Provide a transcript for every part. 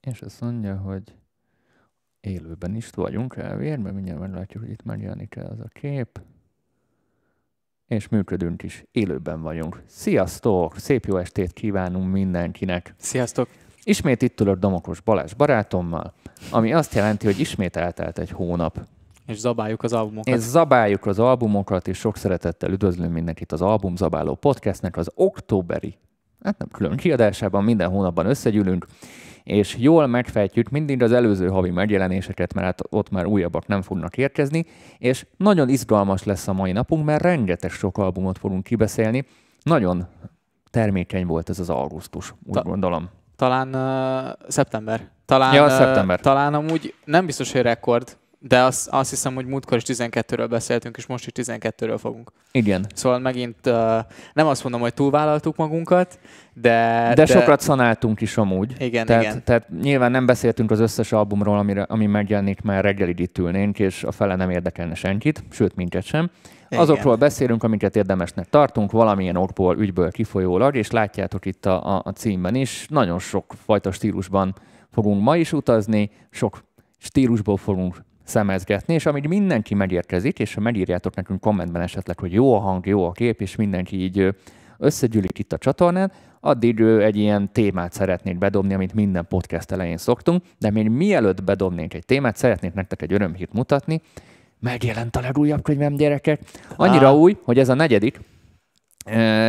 És azt mondja, hogy élőben is vagyunk elvérben, mindjárt meglátjuk, hogy itt megjelenik el az a kép. És működünk is, élőben vagyunk. Sziasztok! Szép jó estét kívánunk mindenkinek! Sziasztok! Ismét itt ülök Damokos Balázs barátommal, ami azt jelenti, hogy ismét eltelt egy hónap. És zabáljuk az albumokat. És zabáljuk az albumokat, és sok szeretettel üdvözlünk mindenkit az Albumzabáló podcastnek az októberi, hát nem külön kiadásában, minden hónapban összegyűlünk, és jól megfejtjük mindig az előző havi megjelenéseket, mert hát ott már újabbak nem fognak érkezni, és nagyon izgalmas lesz a mai napunk, mert rengeteg sok albumot fogunk kibeszélni. Nagyon termékeny volt ez az augusztus, úgy Ta- gondolom. Talán uh, szeptember. Talán, ja, uh, szeptember. Talán amúgy nem biztos, hogy rekord, de azt, azt hiszem, hogy múltkor is 12-ről beszéltünk, és most is 12-ről fogunk. Igen. Szóval megint uh, nem azt mondom, hogy túlvállaltuk magunkat, de... De, de sokat szanáltunk is amúgy. Igen, tehát, igen. Tehát nyilván nem beszéltünk az összes albumról, amire, ami megjelenik, mert reggelig itt ülnénk, és a fele nem érdekelne senkit, sőt minket sem. Igen. Azokról beszélünk, amiket érdemesnek tartunk, valamilyen okból, ügyből kifolyólag, és látjátok itt a, a, a címben is, nagyon sok fajta stílusban fogunk ma is utazni, sok stílusból fogunk szemezgetni, és amíg mindenki megérkezik, és ha megírjátok nekünk kommentben esetleg, hogy jó a hang, jó a kép, és mindenki így összegyűlik itt a csatornán, addig egy ilyen témát szeretnék bedobni, amit minden podcast elején szoktunk, de még mielőtt bedobnénk egy témát, szeretnék nektek egy örömhírt mutatni. Megjelent a legújabb könyvem, gyerekek. Annyira ah. új, hogy ez a negyedik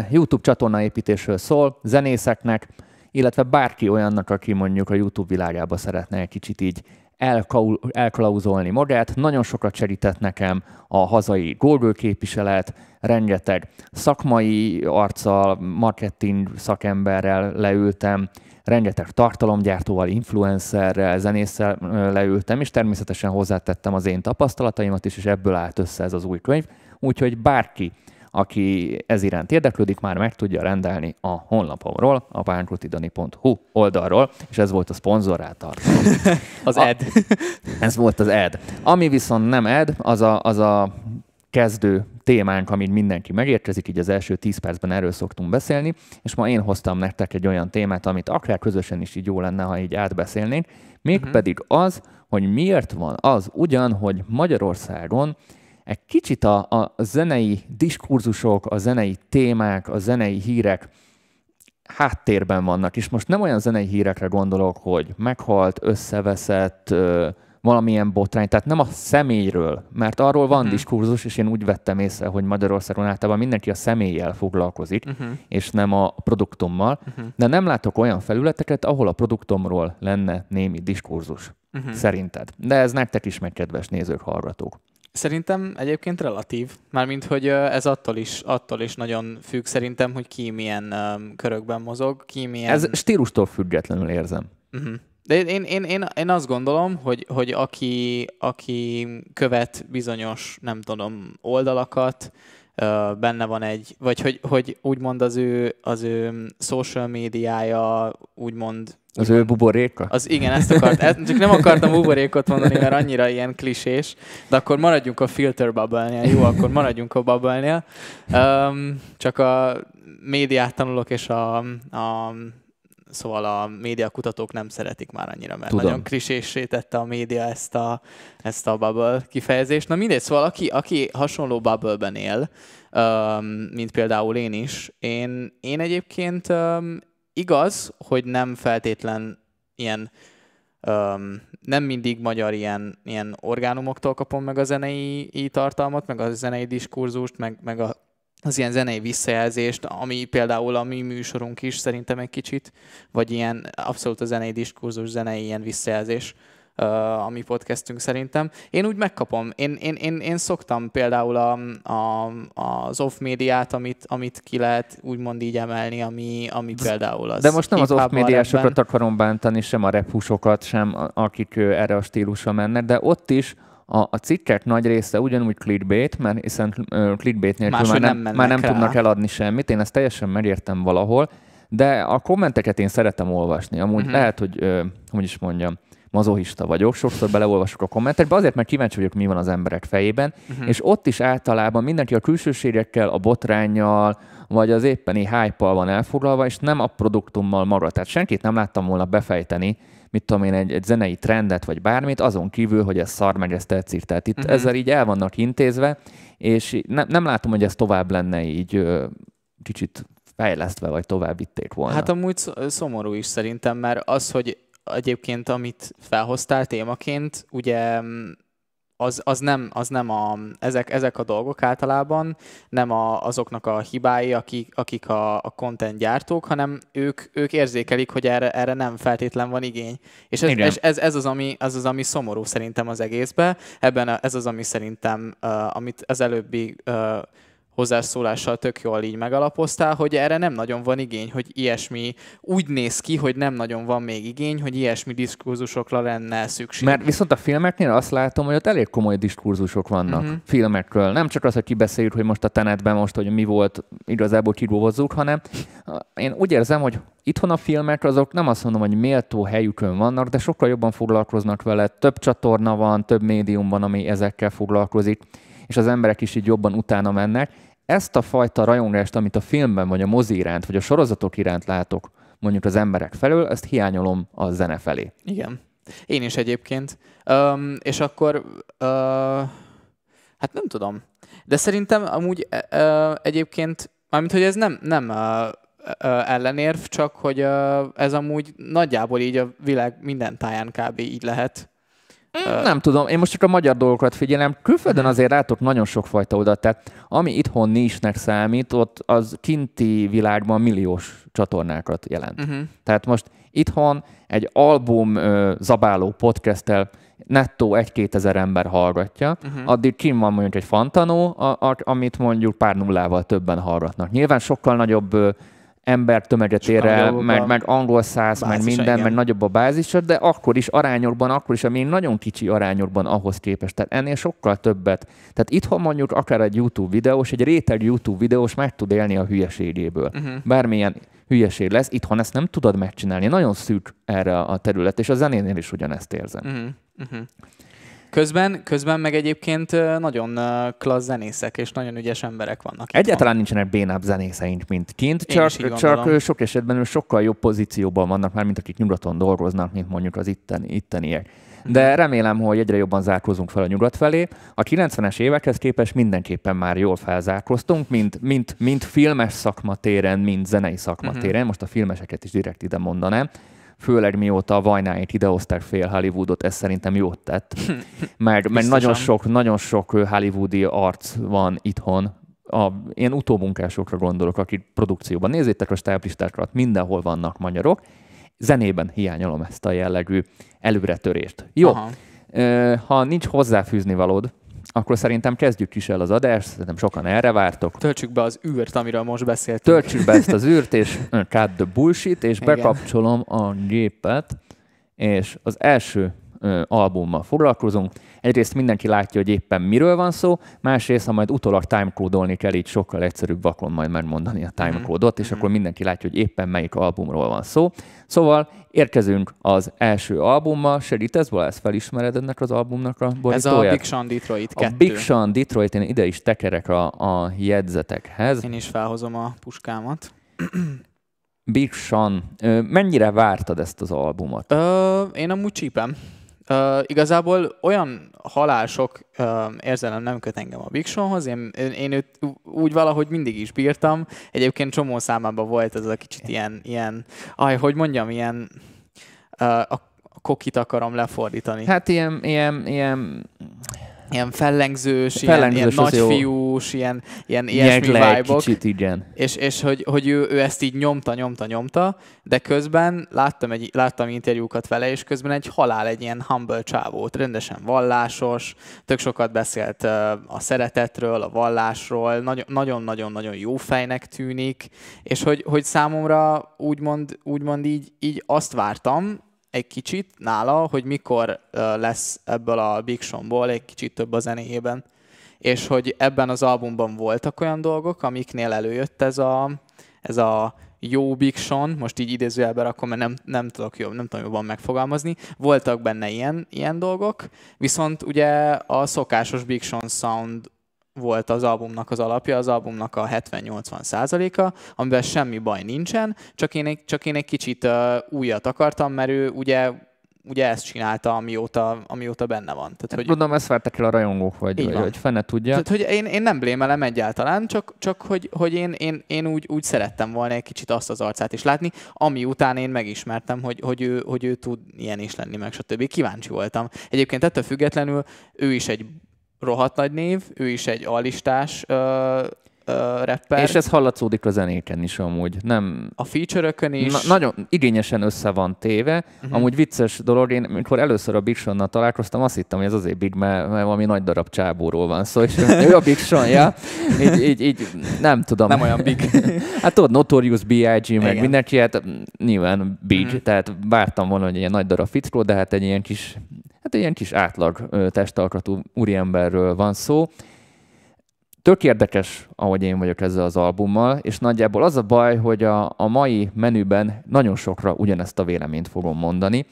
YouTube csatorna építésről szól, zenészeknek, illetve bárki olyannak, aki mondjuk a YouTube világába szeretne egy kicsit így elklauzolni magát. Nagyon sokat segített nekem a hazai Google képviselet, rengeteg szakmai arccal, marketing szakemberrel leültem, rengeteg tartalomgyártóval, influencerrel, zenésszel leültem, és természetesen hozzátettem az én tapasztalataimat is, és ebből állt össze ez az új könyv. Úgyhogy bárki, aki ez iránt érdeklődik, már meg tudja rendelni a honlapomról, a pánkrutidani.hu oldalról, és ez volt a szponzoráltal. az a, ad. ez volt az ad. Ami viszont nem ad, az a, az a kezdő témánk, amit mindenki megérkezik, így az első 10 percben erről szoktunk beszélni, és ma én hoztam nektek egy olyan témát, amit akár közösen is így jó lenne, ha így átbeszélnénk, mégpedig uh-huh. az, hogy miért van az ugyan, hogy Magyarországon egy kicsit a, a zenei diskurzusok, a zenei témák, a zenei hírek háttérben vannak, és most nem olyan zenei hírekre gondolok, hogy meghalt, összeveszett, valamilyen botrány, tehát nem a személyről, mert arról van uh-huh. diskurzus, és én úgy vettem észre, hogy Magyarországon általában mindenki a személlyel foglalkozik, uh-huh. és nem a produktummal, uh-huh. de nem látok olyan felületeket, ahol a produktumról lenne némi diskurzus. Uh-huh. Szerinted. De ez nektek is meg, kedves nézők, hallgatók. Szerintem egyébként relatív, mármint hogy ez attól is, attól is nagyon függ szerintem, hogy ki milyen körökben mozog, ki milyen... Ez stílustól függetlenül érzem. Uh-huh. De én, én, én, én azt gondolom, hogy, hogy aki, aki követ bizonyos, nem tudom, oldalakat, benne van egy, vagy hogy, hogy úgymond az ő, az ő social médiája úgymond az ő buboréka? Az, igen, ezt akart. Ezt, csak nem akartam buborékot mondani, mert annyira ilyen klisés, de akkor maradjunk a filter bubble-nél. Jó, akkor maradjunk a bubble-nél. Um, csak a médiát tanulok, és a, a szóval a média kutatók nem szeretik már annyira, mert Tudom. nagyon krisésé tette a média ezt a, ezt a bubble kifejezést. Na mindegy, szóval aki, aki hasonló bubble-ben él, um, mint például én is, én, én egyébként um, igaz, hogy nem feltétlen ilyen um, nem mindig magyar ilyen, ilyen orgánumoktól kapom meg a zenei tartalmat, meg a zenei diskurzust, meg, meg a az ilyen zenei visszajelzést, ami például a mi műsorunk is szerintem egy kicsit, vagy ilyen abszolút a zenei diskurzus, zenei ilyen visszajelzés, a mi podcastünk szerintem. Én úgy megkapom. Én, én, én, én szoktam például a, a, az off médiát, amit, amit ki lehet úgymond így emelni, ami, ami például az De most nem az off médiásokat akarom bántani, sem a repusokat, sem akik erre a stílusra mennek, de ott is a, a cikkek nagy része ugyanúgy clickbait, mert hiszen uh, clickbait nélkül már nem, nem már nem tudnak eladni semmit. Én ezt teljesen megértem valahol, de a kommenteket én szeretem olvasni. Amúgy uh-huh. lehet, hogy, uh, hogy is mondjam, mazohista vagyok, sokszor beleolvasok a kommentekbe, azért, mert kíváncsi vagyok, mi van az emberek fejében, uh-huh. és ott is általában mindenki a külsőségekkel, a botrányjal, vagy az éppeni hype van elfoglalva, és nem a produktummal maga. Tehát senkit nem láttam volna befejteni, mit tudom én, egy, egy zenei trendet, vagy bármit, azon kívül, hogy ez szar, meg ez tetszik. Tehát itt uh-huh. ezzel így el vannak intézve, és ne, nem látom, hogy ez tovább lenne így ö, kicsit fejlesztve, vagy tovább vitték volna. Hát amúgy szomorú is szerintem, mert az, hogy egyébként amit felhoztál témaként, ugye az, az nem, az nem a, ezek, ezek a dolgok általában nem a, azoknak a hibái, akik, akik a, a content gyártók, hanem ők, ők érzékelik, hogy erre, erre nem feltétlen van igény. És ez, és ez, ez az, ami, az az, ami szomorú szerintem az egészben. Ebben a, ez az, ami szerintem, uh, amit az előbbi uh, hozzászólással tök jól így megalapoztál, hogy erre nem nagyon van igény, hogy ilyesmi úgy néz ki, hogy nem nagyon van még igény, hogy ilyesmi diskurzusokra lenne szükség. Mert viszont a filmeknél azt látom, hogy ott elég komoly diskurzusok vannak uh-huh. filmekről. Nem csak az, hogy kibeszéljük, hogy most a tenetben most, hogy mi volt, igazából kidolgozzuk, hanem én úgy érzem, hogy itthon a filmek azok nem azt mondom, hogy méltó helyükön vannak, de sokkal jobban foglalkoznak vele. Több csatorna van, több médium van, ami ezekkel foglalkozik és az emberek is így jobban utána mennek. Ezt a fajta rajongást, amit a filmben, vagy a mozi iránt, vagy a sorozatok iránt látok, mondjuk az emberek felől, ezt hiányolom a zene felé. Igen. Én is egyébként. Um, és akkor, uh, hát nem tudom. De szerintem amúgy uh, egyébként, mármint, hogy ez nem, nem uh, ellenérv, csak hogy ez amúgy nagyjából így a világ minden táján kb. így lehet. Nem tudom, én most csak a magyar dolgokat figyelem. Külföldön mhm. azért látok nagyon sokfajta oda, tehát ami itthon nincsnek számít, ott az kinti világban milliós csatornákat jelent. Uh-huh. Tehát most itthon egy album uh, zabáló podcasttel nettó egy-két ezer ember hallgatja, uh-huh. addig kim van mondjuk egy fantanó, a, a, amit mondjuk pár nullával többen hallgatnak. Nyilván sokkal nagyobb uh, ember tömeget ér el, meg, meg angol száz, meg minden, igen. meg nagyobb a bázis, de akkor is arányokban, akkor is, ami nagyon kicsi arányokban ahhoz képest. Tehát ennél sokkal többet. Tehát itthon mondjuk akár egy YouTube videós, egy réteg YouTube videós meg tud élni a hülyeségéből. Uh-huh. Bármilyen hülyeség lesz, itthon ezt nem tudod megcsinálni. Nagyon szűk erre a terület, és a zenénél is ugyanezt érzem. Uh-huh. Uh-huh. Közben, közben meg egyébként nagyon klassz zenészek és nagyon ügyes emberek vannak. Egyáltalán van. nincsenek bénább zenészeink, mint kint, csak, csak sok esetben sok jobb pozícióban vannak már, mint akik nyugaton dolgoznak, mint mondjuk az itteni, itteniek. De mhm. remélem, hogy egyre jobban zárkozunk fel a nyugat felé. A 90-es évekhez képest mindenképpen már jól felzárkoztunk, mint, mint, mint filmes szakmatéren, mint zenei szakmatéren. Uh-huh. Most a filmeseket is direkt ide mondanám főleg mióta a Vajnáit idehozták fél Hollywoodot, ez szerintem jót tett. Mert, mert nagyon, sok, nagyon sok hollywoodi arc van itthon, a ilyen utómunkásokra gondolok, akik produkcióban. Nézzétek a stáblistákat, mindenhol vannak magyarok. Zenében hiányolom ezt a jellegű előretörést. Jó, Aha. ha nincs hozzáfűzni valód, akkor szerintem kezdjük is el az adást, szerintem sokan erre vártok. Töltsük be az űrt, amiről most beszéltünk. Töltsük be ezt az űrt, és cut the bullshit, és Igen. bekapcsolom a gépet, és az első ö, albummal foglalkozunk. Egyrészt mindenki látja, hogy éppen miről van szó, másrészt, ha majd utólag timecode-olni kell, így sokkal egyszerűbb vakon majd megmondani a timecode-ot, és mm-hmm. akkor mindenki látja, hogy éppen melyik albumról van szó. Szóval érkezünk az első albummal. Segítesz, Balázs, felismered ennek az albumnak a borítóját? Ez a Big Sean Detroit 2. A Big Sean Detroit, én ide is tekerek a, a jegyzetekhez. Én is felhozom a puskámat. Big Sean, mennyire vártad ezt az albumot? Ö, én amúgy csípem. Igazából olyan halások uh, érzelem nem köt engem a Big Seanhoz, én, én, én őt úgy valahogy mindig is bírtam. Egyébként csomó számában volt ez a kicsit ilyen, ilyen aj, hogy mondjam, ilyen uh, a kokit akarom lefordítani. Hát ilyen, ilyen, ilyen ilyen fellengzős, fellengzős ilyen, ilyen nagyfiús, ilyen, ilyen ilyesmi vibe kicsit, igen. És, és hogy, hogy ő, ő, ezt így nyomta, nyomta, nyomta, de közben láttam, egy, láttam interjúkat vele, és közben egy halál, egy ilyen humble csávót, rendesen vallásos, tök sokat beszélt a szeretetről, a vallásról, nagyon-nagyon-nagyon jó fejnek tűnik, és hogy, hogy számomra úgymond, úgymond így, így azt vártam, egy kicsit nála, hogy mikor lesz ebből a Big Sean-ból egy kicsit több a zenéjében. És hogy ebben az albumban voltak olyan dolgok, amiknél előjött ez a, ez a jó Big Sean, most így idézőjelben akkor, mert nem, nem tudok jobb, nem tudom jobban megfogalmazni. Voltak benne ilyen, ilyen dolgok, viszont ugye a szokásos Big Sean sound volt az albumnak az alapja, az albumnak a 70-80 százaléka, amiben semmi baj nincsen, csak én egy, csak én egy kicsit uh, újat akartam, mert ő ugye ugye ezt csinálta, amióta, amióta benne van. Tehát, hogy... Tudom, ezt vártak el a rajongók, vagy, vagy hogy fene tudja. Tehát, hogy én, én nem blémelem egyáltalán, csak, csak hogy, hogy én, én, én úgy, úgy szerettem volna egy kicsit azt az arcát is látni, ami után én megismertem, hogy, hogy, ő, hogy ő tud ilyen is lenni, meg stb. Kíváncsi voltam. Egyébként ettől függetlenül ő is egy rohadt nagy név, ő is egy alistás uh, rapper. És ez hallatszódik a zenéken is amúgy. Nem... A feature is. Na, nagyon igényesen össze van téve. Uh-huh. Amúgy vicces dolog, én mikor először a Big Sean-nal találkoztam, azt hittem, hogy ez azért Big, mert, mert valami nagy darab csábóról van szó, és ő a Big Sean, ja? Így, így, így, nem tudom. Nem olyan Big. hát tudod, Notorious B.I.G. meg Igen. mindenki, hát nyilván Big, uh-huh. tehát vártam volna, hogy ilyen nagy darab fickó, de hát egy ilyen kis hát egy ilyen kis átlag testalkatú úriemberről van szó, tök érdekes, ahogy én vagyok ezzel az albummal, és nagyjából az a baj, hogy a, a mai menüben nagyon sokra ugyanezt a véleményt fogom mondani.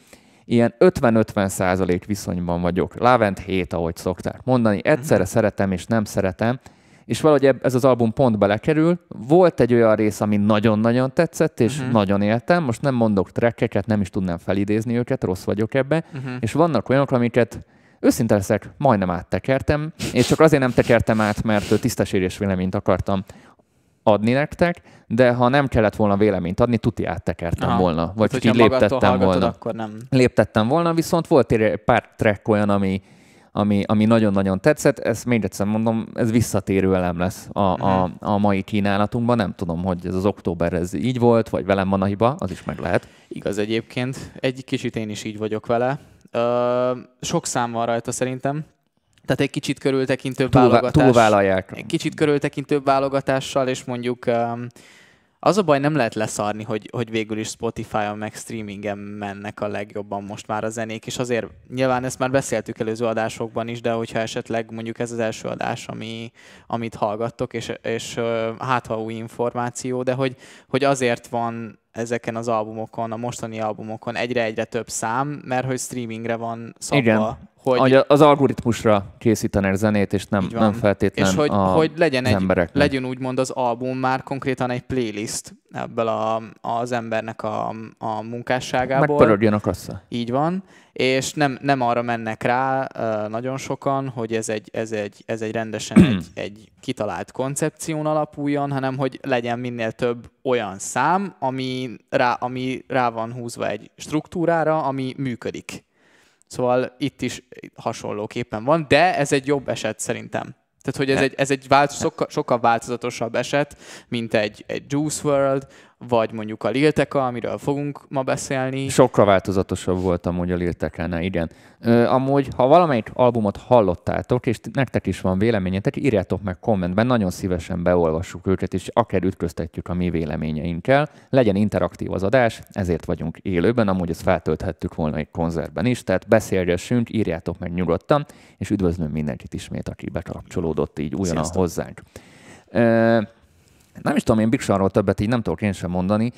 Ilyen 50-50 százalék viszonyban vagyok. Lavent 7, ahogy szokták mondani. Egyszerre szeretem és nem szeretem. És valahogy ez az album pont belekerül. Volt egy olyan rész, ami nagyon-nagyon tetszett, és uh-huh. nagyon éltem. Most nem mondok trekkeket, nem is tudnám felidézni őket, rossz vagyok ebbe. Uh-huh. És vannak olyanok, amiket Őszinte leszek, majdnem áttekertem, és csak azért nem tekertem át, mert tisztességes véleményt akartam adni nektek, de ha nem kellett volna véleményt adni, tuti áttekertem Aha. volna. Vagy csak így léptettem volna. Akkor nem. Léptettem volna, viszont volt egy pár track olyan, ami, ami, ami nagyon-nagyon tetszett. Ezt még egyszer mondom, ez visszatérő elem lesz a, a, mhm. a mai kínálatunkban. Nem tudom, hogy ez az október ez így volt, vagy velem van a hiba, az is meg lehet. Igaz egyébként. Egy kicsit én is így vagyok vele. Ö, sok szám van rajta szerintem. Tehát egy kicsit körültekintőbb válogatás. Túlvállalják. Egy kicsit körültekintőbb válogatással, és mondjuk um, az a baj, nem lehet leszarni, hogy, hogy végül is Spotify-on meg streamingen mennek a legjobban most már a zenék, és azért nyilván ezt már beszéltük előző adásokban is, de hogyha esetleg mondjuk ez az első adás, ami, amit hallgattok, és, és hát ha új információ, de hogy, hogy azért van ezeken az albumokon, a mostani albumokon egyre-egyre több szám, mert hogy streamingre van szabva. Igen. Hogy az algoritmusra készítenek zenét, és nem, nem feltétlenül És hogy, a, hogy legyen, egy, legyen úgymond az album már konkrétan egy playlist ebből a, az embernek a, a munkásságából. Megpörögjön a kassa. Így van, és nem, nem arra mennek rá nagyon sokan, hogy ez egy, ez egy, ez egy rendesen egy, egy kitalált koncepción alapuljon, hanem hogy legyen minél több olyan szám, ami rá, ami rá van húzva egy struktúrára, ami működik. Szóval itt is hasonlóképpen van, de ez egy jobb eset szerintem. Tehát, hogy ez egy, ez egy vált, sokkal, sokkal változatosabb eset, mint egy, egy Juice World, vagy mondjuk a Lilteka, amiről fogunk ma beszélni. Sokkal változatosabb volt amúgy a Liltekánál, igen. Ö, amúgy, ha valamelyik albumot hallottátok, és nektek is van véleményetek, írjátok meg kommentben, nagyon szívesen beolvassuk őket, és akár ütköztetjük a mi véleményeinkkel. Legyen interaktív az adás, ezért vagyunk élőben, amúgy ezt feltölthettük volna egy koncertben is, tehát beszélgessünk, írjátok meg nyugodtan, és üdvözlöm mindenkit ismét, aki bekapcsolódott így újonnan hozzánk. Ö, nem is tudom, én Big Seanról többet így nem tudok én sem mondani.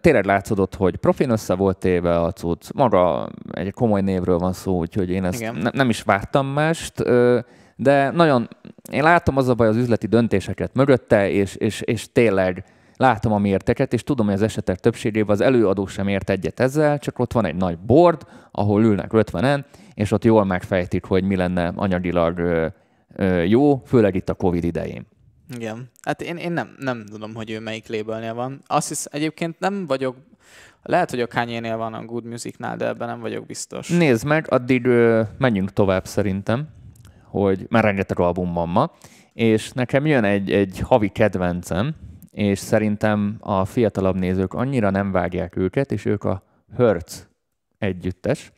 Tényleg látszódott, hogy profin össze volt téve a cucc. Maga egy komoly névről van szó, úgyhogy én ezt ne, nem is vártam mást. De nagyon, én látom az a baj az üzleti döntéseket mögötte, és, és, és tényleg látom a mérteket, és tudom, hogy az esetek többségében az előadó sem ért egyet ezzel, csak ott van egy nagy board, ahol ülnek 50-en, és ott jól megfejtik, hogy mi lenne anyagilag jó, főleg itt a Covid idején. Igen. Hát én, én nem, nem tudom, hogy ő melyik labelnél van. Azt hisz, egyébként nem vagyok lehet, hogy a kanye van a Good Musicnál, de ebben nem vagyok biztos. Nézd meg, addig ö, menjünk tovább szerintem, hogy már rengeteg album van ma, és nekem jön egy, egy havi kedvencem, és szerintem a fiatalabb nézők annyira nem vágják őket, és ők a Hertz együttes.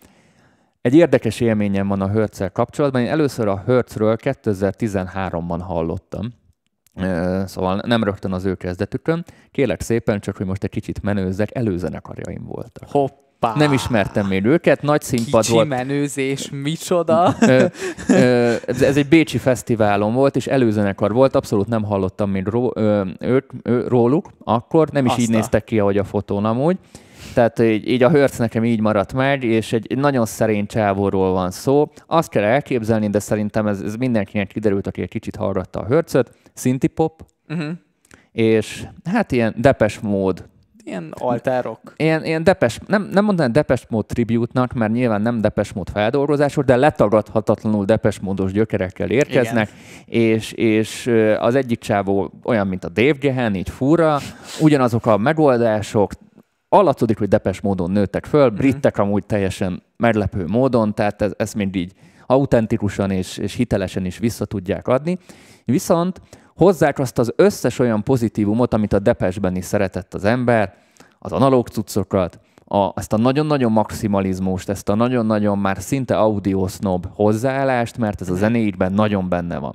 Egy érdekes élményem van a hertz kapcsolatban. Én először a Hertzről 2013-ban hallottam, Szóval nem rögtön az ő kezdetükön. Kélek szépen, csak hogy most egy kicsit menőzzek, előzenekarjaim voltak. Hoppá! Nem ismertem még őket, nagy színpad Kicsi volt. menőzés, micsoda? ez egy bécsi fesztiválon volt, és előzenekar volt, abszolút nem hallottam még ró, ők, róluk akkor, nem is Azta. így néztek ki, ahogy a fotón amúgy. Tehát így, így a Hertz nekem így maradt meg, és egy, nagyon szerény csávóról van szó. Azt kell elképzelni, de szerintem ez, ez mindenkinek kiderült, aki egy kicsit hallgatta a Hertzet, Synthie pop, uh-huh. és hát ilyen depes mód Ilyen alterok. Ilyen, ilyen depes, nem, nem mondanám Depes mód tribute-nak, mert nyilván nem Depes mód feldolgozások, de letagadhatatlanul Depes módos gyökerekkel érkeznek, és, és az egyik csávó olyan, mint a Dave Gehen, így fura, ugyanazok a megoldások, allatszódik, hogy depes módon nőttek föl, mhm. mm-hmm. amúgy teljesen meglepő módon, tehát ez, ezt mind így autentikusan és, és hitelesen is vissza tudják adni. Viszont hozzák azt az összes olyan pozitívumot, amit a Depesben is szeretett az ember, az analóg cuccokat, a, ezt a nagyon-nagyon maximalizmust, ezt a nagyon-nagyon már szinte audiosnob hozzáállást, mert ez a zenéidben nagyon benne van.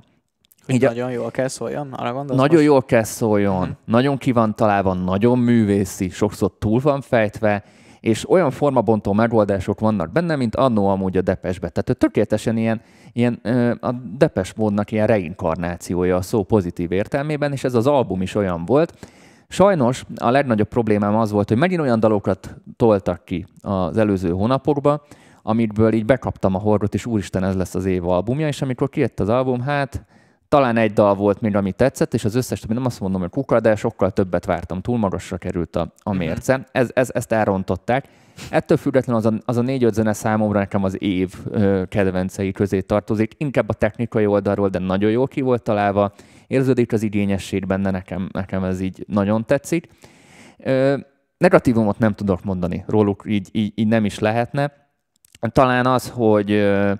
Így nagyon jól kell szóljon, arra gondolsz Nagyon most? jól kell szóljon, uh-huh. nagyon ki van találva, nagyon művészi, sokszor túl van fejtve, és olyan formabontó megoldások vannak benne, mint annó amúgy a Depesbe. Tehát tökéletesen ilyen, ilyen a Depes módnak ilyen reinkarnációja a szó pozitív értelmében, és ez az album is olyan volt. Sajnos a legnagyobb problémám az volt, hogy megint olyan dalokat toltak ki az előző hónapokban, amitből így bekaptam a horgot, és úristen, ez lesz az év albumja, és amikor kijött az album, hát talán egy dal volt még, ami tetszett, és az összes többi nem azt mondom, hogy kuka, de sokkal többet vártam, túl magasra került a, a mhm. mérce. Ez, ez, ezt elrontották. Ettől függetlenül az a, az a négy-öt zene számomra nekem az év ö, kedvencei közé tartozik. Inkább a technikai oldalról, de nagyon jól ki volt találva. Érződik az igényesség benne, nekem, nekem ez így nagyon tetszik. Ö, negatívumot nem tudok mondani róluk, így, így, így nem is lehetne. Talán az, hogy ö,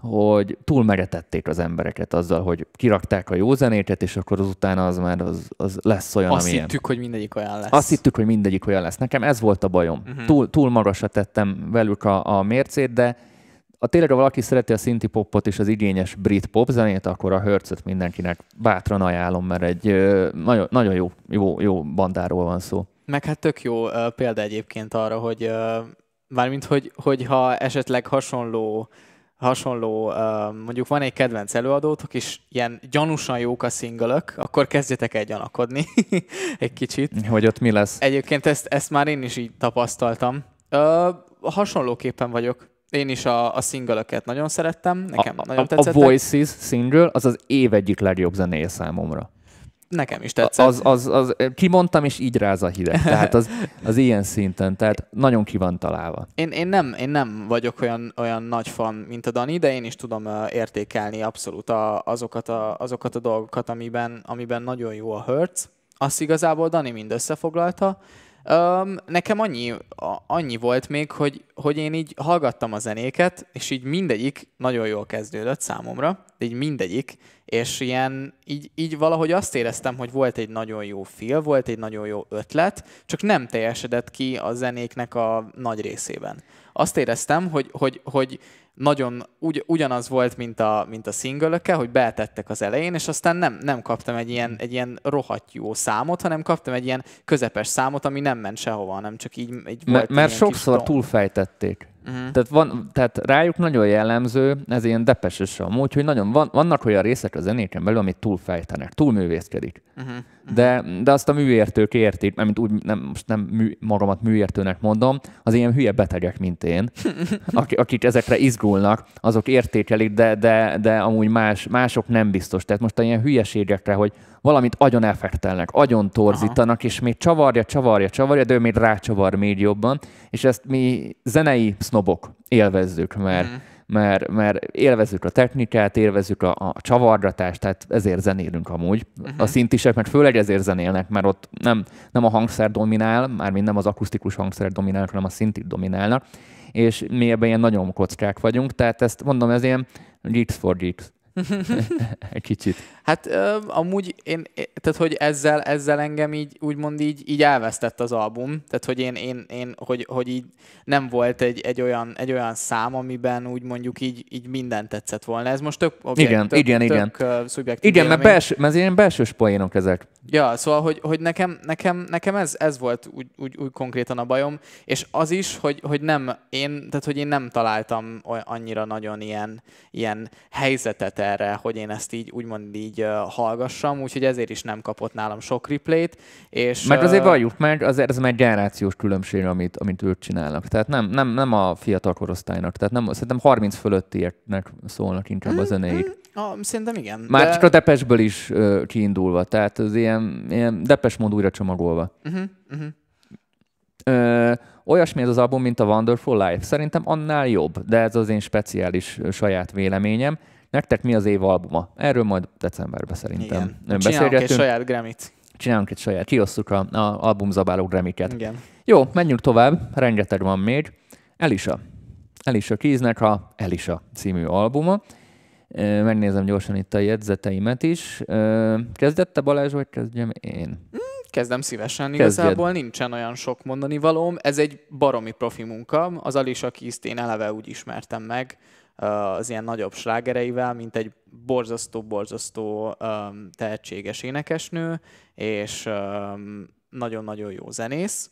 hogy túl megetették az embereket azzal, hogy kirakták a jó zenéket, és akkor azután az már az, az lesz olyan, Azt amilyen. hittük, hogy mindegyik olyan lesz. Azt hittük, hogy mindegyik olyan lesz. Nekem ez volt a bajom. Uh-huh. Túl, túl magasra tettem velük a, a mércét, de a tényleg, ha valaki szereti a szinti popot és az igényes brit pop zenét, akkor a Hertzet mindenkinek bátran ajánlom, mert egy nagyon, nagyon jó, jó, jó bandáról van szó. Meg hát tök jó uh, példa egyébként arra, hogy uh, mármint, hogy, hogy ha esetleg hasonló hasonló, mondjuk van egy kedvenc előadótok, és ilyen gyanúsan jók a szingölök, akkor kezdjetek el gyanakodni egy kicsit. Hogy ott mi lesz? Egyébként ezt, ezt már én is így tapasztaltam. Uh, hasonlóképpen vagyok. Én is a, a szingölöket nagyon szerettem, nekem a, nagyon tetszett. A Voices single az az év egyik legjobb zenéje számomra. Nekem is tetszett. Az, az, az, kimondtam, és így ráz a hideg. Tehát az, az ilyen szinten, tehát nagyon ki van találva. Én, én, nem, én nem vagyok olyan, olyan nagy fan, mint a Dani, de én is tudom értékelni abszolút a, azokat, a, azokat a dolgokat, amiben, amiben nagyon jó a Hertz. Azt igazából Dani mind összefoglalta. Um, nekem annyi, annyi volt még, hogy, hogy én így hallgattam a zenéket, és így mindegyik nagyon jól kezdődött számomra, de így mindegyik, és ilyen, így, így valahogy azt éreztem, hogy volt egy nagyon jó fil, volt egy nagyon jó ötlet, csak nem teljesedett ki a zenéknek a nagy részében. Azt éreztem, hogy, hogy, hogy nagyon ugy, ugyanaz volt, mint a, mint a single hogy betettek az elején, és aztán nem, nem kaptam egy ilyen, egy ilyen rohadt jó számot, hanem kaptam egy ilyen közepes számot, ami nem ment sehova, hanem csak így, így volt. Mert sokszor túlfejtették. Uh-huh. Tehát, van, tehát rájuk nagyon jellemző, ez ilyen depeses amúgy, hogy nagyon van, vannak olyan részek a zenéken belül, amit túlfejtenek, túlművészkedik. Uh-huh. De, de azt a műértők értik, mert úgy nem, most nem mű, magamat műértőnek mondom, az ilyen hülye betegek, mint én, akik ezekre izgulnak, azok értékelik, de, de, de amúgy más, mások nem biztos. Tehát most a ilyen hülyeségekre, hogy valamit agyon effektelnek, agyon torzítanak, Aha. és még csavarja, csavarja, csavarja, de ő még rácsavar még jobban, és ezt mi zenei sznobok élvezzük, mert, mm. mert, mert élvezzük a technikát, élvezzük a, a csavargatást, tehát ezért zenélünk amúgy. Uh-huh. A szintisek meg főleg ezért zenélnek, mert ott nem, nem a hangszer dominál, mármint nem az akusztikus hangszer dominál, hanem a szintit dominálnak, és mi ebben ilyen nagyon kockák vagyunk, tehát ezt mondom, ez ilyen geeks for geeks. Egy kicsit. Hát amúgy én, tehát hogy ezzel, ezzel engem így úgymond így, így elvesztett az album, tehát hogy én, én, én hogy, hogy így nem volt egy, egy, olyan, egy olyan szám, amiben úgy mondjuk így, így minden tetszett volna. Ez most tök, okay, igen, tök, igen, tök, igen. Uh, igen, mert, belső, mert ilyen belsős poénok ezek. Ja, szóval, hogy, hogy nekem, nekem, nekem ez, ez volt úgy, úgy, úgy, konkrétan a bajom, és az is, hogy, hogy nem, én, tehát hogy én nem találtam annyira nagyon ilyen, ilyen helyzetet erre, hogy én ezt így úgymond így uh, hallgassam, úgyhogy ezért is nem kapott nálam sok replayt. És, meg azért valljuk meg, azért ez egy generációs különbség, amit, amit ők csinálnak. Tehát nem, nem, nem a fiatal korosztálynak. Tehát nem, szerintem 30 fölöttieknek szólnak inkább a zenéik. Mm, Ah, szerintem igen. Már de... csak a Depesből is uh, kiindulva, tehát az ilyen, ilyen Depes mód újra csomagolva. Uh-huh, uh-huh. Ö, olyasmi ez az album, mint a Wonderful Life. Szerintem annál jobb, de ez az én speciális saját véleményem. Nektek mi az év albuma? Erről majd decemberben szerintem Igen. Csinálunk egy saját Grammy-t. Csinálunk egy saját, kiosszuk a, a albumzabáló Grammy-ket. Igen. Jó, menjünk tovább, rengeteg van még. Elisa. Elisa Keysnek a Elisa című albuma. Megnézem gyorsan itt a jegyzeteimet is. Kezdette Balázs, vagy kezdjem én? Mm, kezdem szívesen. Kezdjed. Igazából nincsen olyan sok mondani valóm. Ez egy baromi profi munka. Az Alisa Keys-t én eleve úgy ismertem meg az ilyen nagyobb slágereivel, mint egy borzasztó-borzasztó tehetséges énekesnő, és nagyon-nagyon jó zenész.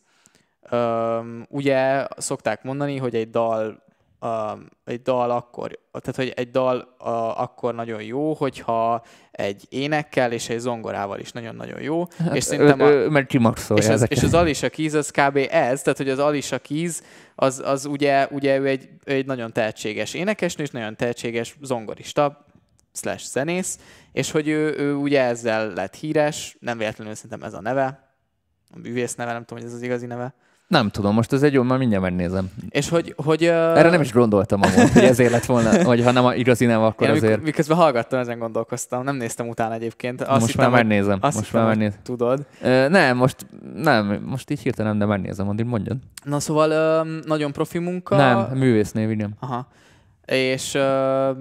Ugye szokták mondani, hogy egy dal uh, egy dal akkor, tehát hogy egy dal uh, akkor nagyon jó, hogyha egy énekkel és egy zongorával is nagyon-nagyon jó. Hát, és szerintem a, ő, mert és, az, és az Alicia Keys az kb. ez, tehát hogy az Alicia Keys az, az ugye, ugye ő egy, egy nagyon tehetséges énekesnő, és nagyon tehetséges zongorista, slash zenész, és hogy ő, ő ugye ezzel lett híres, nem véletlenül szerintem ez a neve, a művész neve, nem tudom, hogy ez az igazi neve. Nem tudom, most ez egy jó, már mindjárt megnézem. És hogy... hogy uh... Erre nem is gondoltam amúgy, hogy ezért lett volna, hogy ha nem igazi nem, akkor Én azért... Miközben hallgattam, ezen gondolkoztam, nem néztem utána egyébként. Azt most hittem, már megnézem. Azt most hittem, már megnézem. Tudod. Uh, nem, most nem, most így hirtelen, de megnézem, addig mondjad. Na szóval uh, nagyon profi munka. Nem, művésznév, igen. Aha. És uh,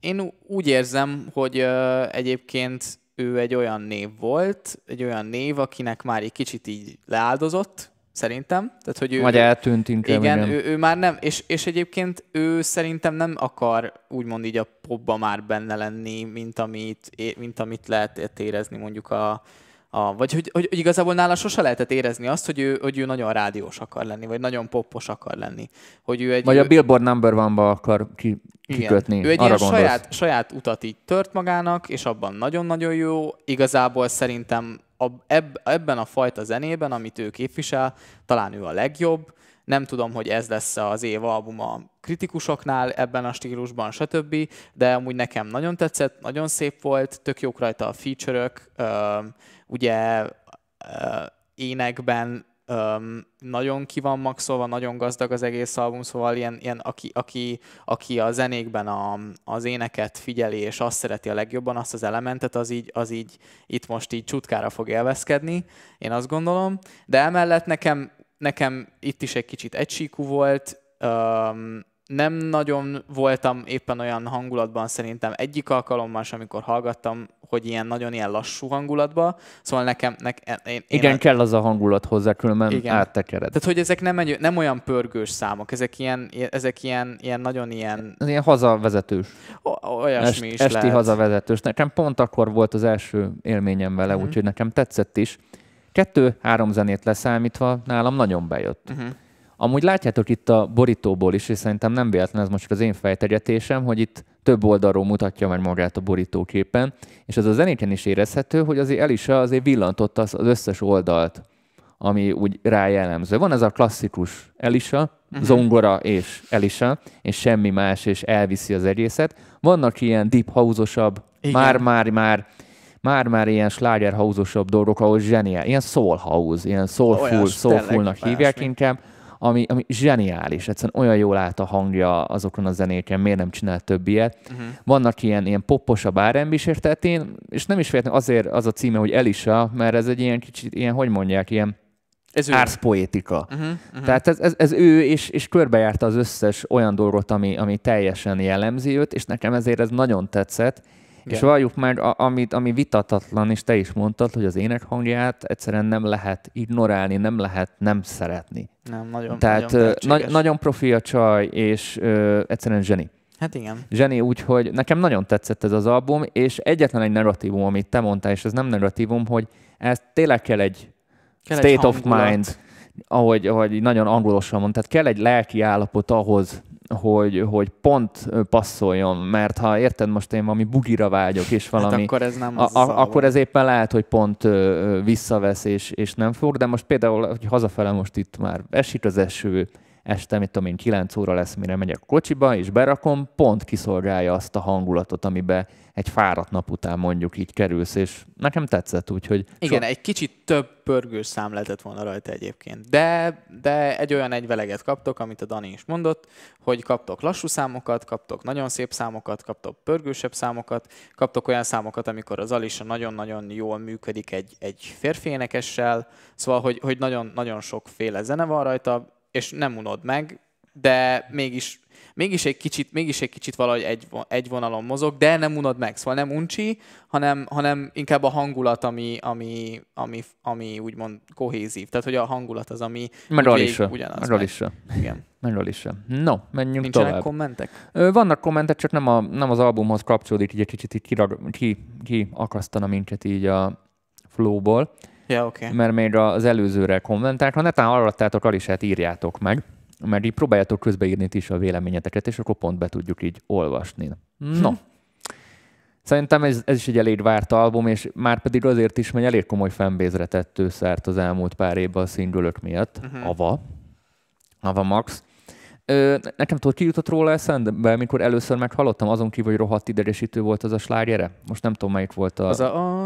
én úgy érzem, hogy uh, egyébként ő egy olyan név volt, egy olyan név, akinek már egy kicsit így leáldozott, szerintem. Tehát, hogy ő, Vagy eltűnt inkább. Igen, igen. Ő, ő, már nem, és, és egyébként ő szerintem nem akar úgymond így a popba már benne lenni, mint amit, mint amit lehet érezni mondjuk a, a, vagy hogy, hogy, hogy igazából nála sose lehetett érezni azt, hogy ő, hogy ő nagyon rádiós akar lenni, vagy nagyon poppos akar lenni. Hogy ő egy, vagy ő, a Billboard Number One-ba akar ki, kikötni. Igen. Ő egy Arra ilyen saját, saját utat így tört magának, és abban nagyon-nagyon jó. Igazából szerintem a, eb, ebben a fajta zenében, amit ő képvisel, talán ő a legjobb. Nem tudom, hogy ez lesz az év albuma kritikusoknál ebben a stílusban, stb. De amúgy nekem nagyon tetszett, nagyon szép volt, tök jók rajta a feature-ök, ugye énekben um, nagyon ki van maxolva, nagyon gazdag az egész album, szóval ilyen, ilyen aki, aki, aki a zenékben a, az éneket figyeli, és azt szereti a legjobban, azt az elementet, az így, az így itt most így csutkára fog élvezkedni, én azt gondolom. De emellett nekem, nekem itt is egy kicsit egysíkú volt, um, nem nagyon voltam éppen olyan hangulatban szerintem egyik alkalommal sem, amikor hallgattam, hogy ilyen nagyon ilyen lassú hangulatban. Szóval nekem... Ne, én, én igen, a... kell az a hangulat hozzá, különben igen. áttekered. Tehát, hogy ezek nem, egy, nem olyan pörgős számok, ezek ilyen, ezek ilyen, ilyen nagyon ilyen... Ez ilyen hazavezetős. O, olyasmi Est, is Esti lehet. hazavezetős. Nekem pont akkor volt az első élményem vele, uh-huh. úgyhogy nekem tetszett is. Kettő-három zenét leszámítva nálam nagyon bejött. Uh-huh. Amúgy látjátok itt a borítóból is, és szerintem nem véletlen ez most az én fejtegetésem, hogy itt több oldalról mutatja meg magát a borítóképen, és az a zenéken is érezhető, hogy azért Elisa azért villantotta az összes oldalt, ami úgy rá jellemző. Van ez a klasszikus Elisa, uh-huh. zongora és Elisa, és semmi más, és elviszi az egészet. Vannak ilyen deep house-osabb, már-már-már már-már ilyen sláger house dolgok, ahol zseniál, ilyen soul house, ilyen soulful, soulfulnak hívják inkább, ami, ami zseniális, egyszerűen olyan jól állt a hangja azokon a zenéken, miért nem csinál több ilyet. Uh-huh. Vannak ilyen, ilyen popposabb rb is én, és nem is véletlenül azért az a címe, hogy Elisa, mert ez egy ilyen kicsit, ilyen, hogy mondják, ilyen ez árszpoétika. Uh-huh, uh-huh. Tehát ez, ez, ez ő, és, és körbejárta az összes olyan dolgot, ami, ami teljesen jellemzi őt, és nekem ezért ez nagyon tetszett, igen. És valljuk meg, a, amit, ami vitatatlan, és te is mondtad, hogy az ének hangját egyszerűen nem lehet ignorálni, nem lehet nem szeretni. Nem, nagyon Tehát nagyon, nagy, nagyon profi a csaj, és ö, egyszerűen zseni. Hát igen. Zseni, úgyhogy nekem nagyon tetszett ez az album, és egyetlen egy narratívum, amit te mondtál, és ez nem narratívum, hogy ez tényleg kell egy kell state egy of mind, ahogy, ahogy nagyon angolosan tehát kell egy lelki állapot ahhoz, hogy, hogy pont passzoljon, mert ha érted, most én valami bugira vágyok, és hát valami... Hát akkor ez nem a, a, Akkor ez éppen lehet, hogy pont ö, visszavesz, és, és nem fog, de most például, hogy hazafele most itt már esik az eső, este, mit tudom én, 9 óra lesz, mire megyek a kocsiba, és berakom, pont kiszolgálja azt a hangulatot, amiben egy fáradt nap után mondjuk így kerülsz, és nekem tetszett, úgyhogy... Igen, so... egy kicsit több pörgős szám lehetett volna rajta egyébként, de, de egy olyan egyveleget kaptok, amit a Dani is mondott, hogy kaptok lassú számokat, kaptok nagyon szép számokat, kaptok pörgősebb számokat, kaptok olyan számokat, amikor az Alisa nagyon-nagyon jól működik egy, egy férfi énekessel, szóval, hogy, hogy nagyon, nagyon sokféle zene van rajta, és nem unod meg, de mégis, mégis, egy kicsit, mégis egy kicsit valahogy egy, egy vonalon mozog, de nem unod meg. Szóval nem uncsi, hanem, hanem inkább a hangulat, ami, ami, ami, ami úgymond kohézív. Tehát, hogy a hangulat az, ami meg Alisa. ugyanaz. Meg Alisa. Igen. Meg Alisa. No, menjünk Nincsenek tovább. kommentek? Vannak kommentek, csak nem, a, nem az albumhoz kapcsolódik, így egy kicsit így kirag, ki, ki akasztana minket így a flowból. Ja, okay. Mert még az előzőre kommentált. Ha netán hallottátok, Alisát írjátok meg, mert így próbáljátok közbeírni is a véleményeteket, és akkor pont be tudjuk így olvasni. No. Hm. Szerintem ez, ez is egy elég várt album, és már pedig azért is, mert elég komoly fanbase tett szert az elmúlt pár évben a szingülök miatt. Uh-huh. Ava. Ava Max. Ö, nekem tudod, ki jutott róla eszembe, amikor először meghallottam, azon kívül, hogy rohadt idegesítő volt az a slágere. Most nem tudom, melyik volt a... Az a...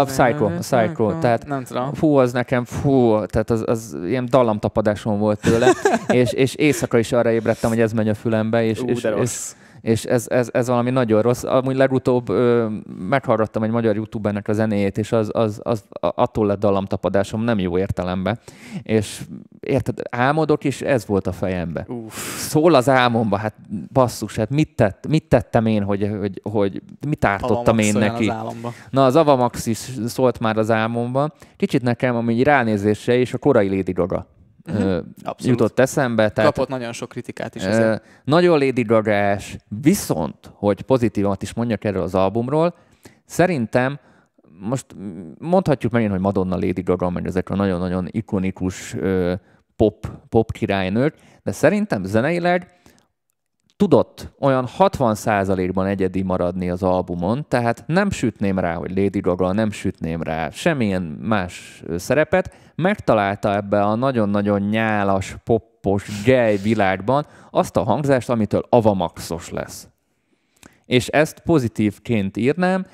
A Psycho. A Psycho. Tehát, nem tudom. Fú, az nekem, fú, tehát az, az ilyen dallamtapadáson volt tőle, és, és éjszaka is arra ébredtem, hogy ez megy a fülembe, és, és, és és ez, ez, ez valami nagyon rossz. Amúgy legutóbb ö, meghallgattam egy magyar youtubernek a zenéjét, és az, az, az attól lett dallamtapadásom, nem jó értelemben. És érted, álmodok, és ez volt a fejembe. Uf. Szól az álmomba, hát basszus, hát mit, tett, mit tettem én, hogy, hogy, hogy mit ártottam én neki. Az Na, az Avamax is szólt már az álmomban. Kicsit nekem, ami ránézésre is a korai Lady Gaga uh-huh. jutott eszembe. Tehát, Kapott nagyon sok kritikát is ezért. Nagyon Lady gaga viszont, hogy pozitívat is mondjak erről az albumról, szerintem most mondhatjuk megint, hogy Madonna Lady Gaga, mert ezek a nagyon-nagyon ikonikus pop, pop királynők, de szerintem zeneileg tudott olyan 60%-ban egyedi maradni az albumon, tehát nem sütném rá, hogy Lady Gaga, nem sütném rá semmilyen más szerepet, megtalálta ebbe a nagyon-nagyon nyálas, poppos, gej világban azt a hangzást, amitől avamaxos lesz. És ezt pozitívként írnám,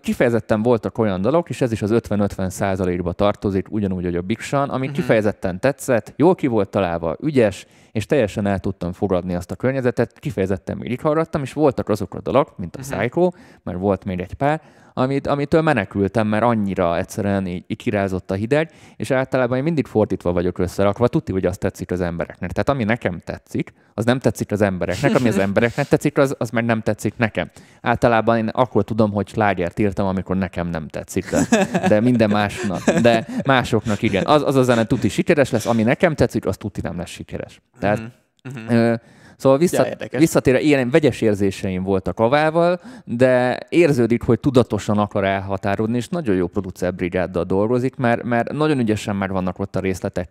kifejezetten voltak olyan dalok, és ez is az 50-50 százalékba tartozik, ugyanúgy, hogy a Big Sean, ami uh-huh. kifejezetten tetszett, jól ki volt találva, ügyes, és teljesen el tudtam fogadni azt a környezetet, kifejezetten még hallgattam, és voltak azok a dalok, mint a uh-huh. Psycho, mert volt még egy pár, amit, amitől menekültem, mert annyira egyszerűen így, így kirázott a hideg, és általában én mindig fordítva vagyok összerakva, tudti, hogy azt tetszik az embereknek. Tehát ami nekem tetszik, az nem tetszik az embereknek, ami az embereknek tetszik, az, az meg nem tetszik nekem. Általában én akkor tudom, hogy slágert írtam, amikor nekem nem tetszik, de, de minden másnak, de másoknak igen. Az, az a zene tuti sikeres lesz, ami nekem tetszik, az tuti nem lesz sikeres. Tehát uh-huh. Ö, Szóval vissza, ja, visszatérve, ilyen vegyes érzéseim voltak avával, de érződik, hogy tudatosan akar elhatárolni, és nagyon jó producer brigáddal dolgozik, mert, mert nagyon ügyesen meg vannak ott a részletek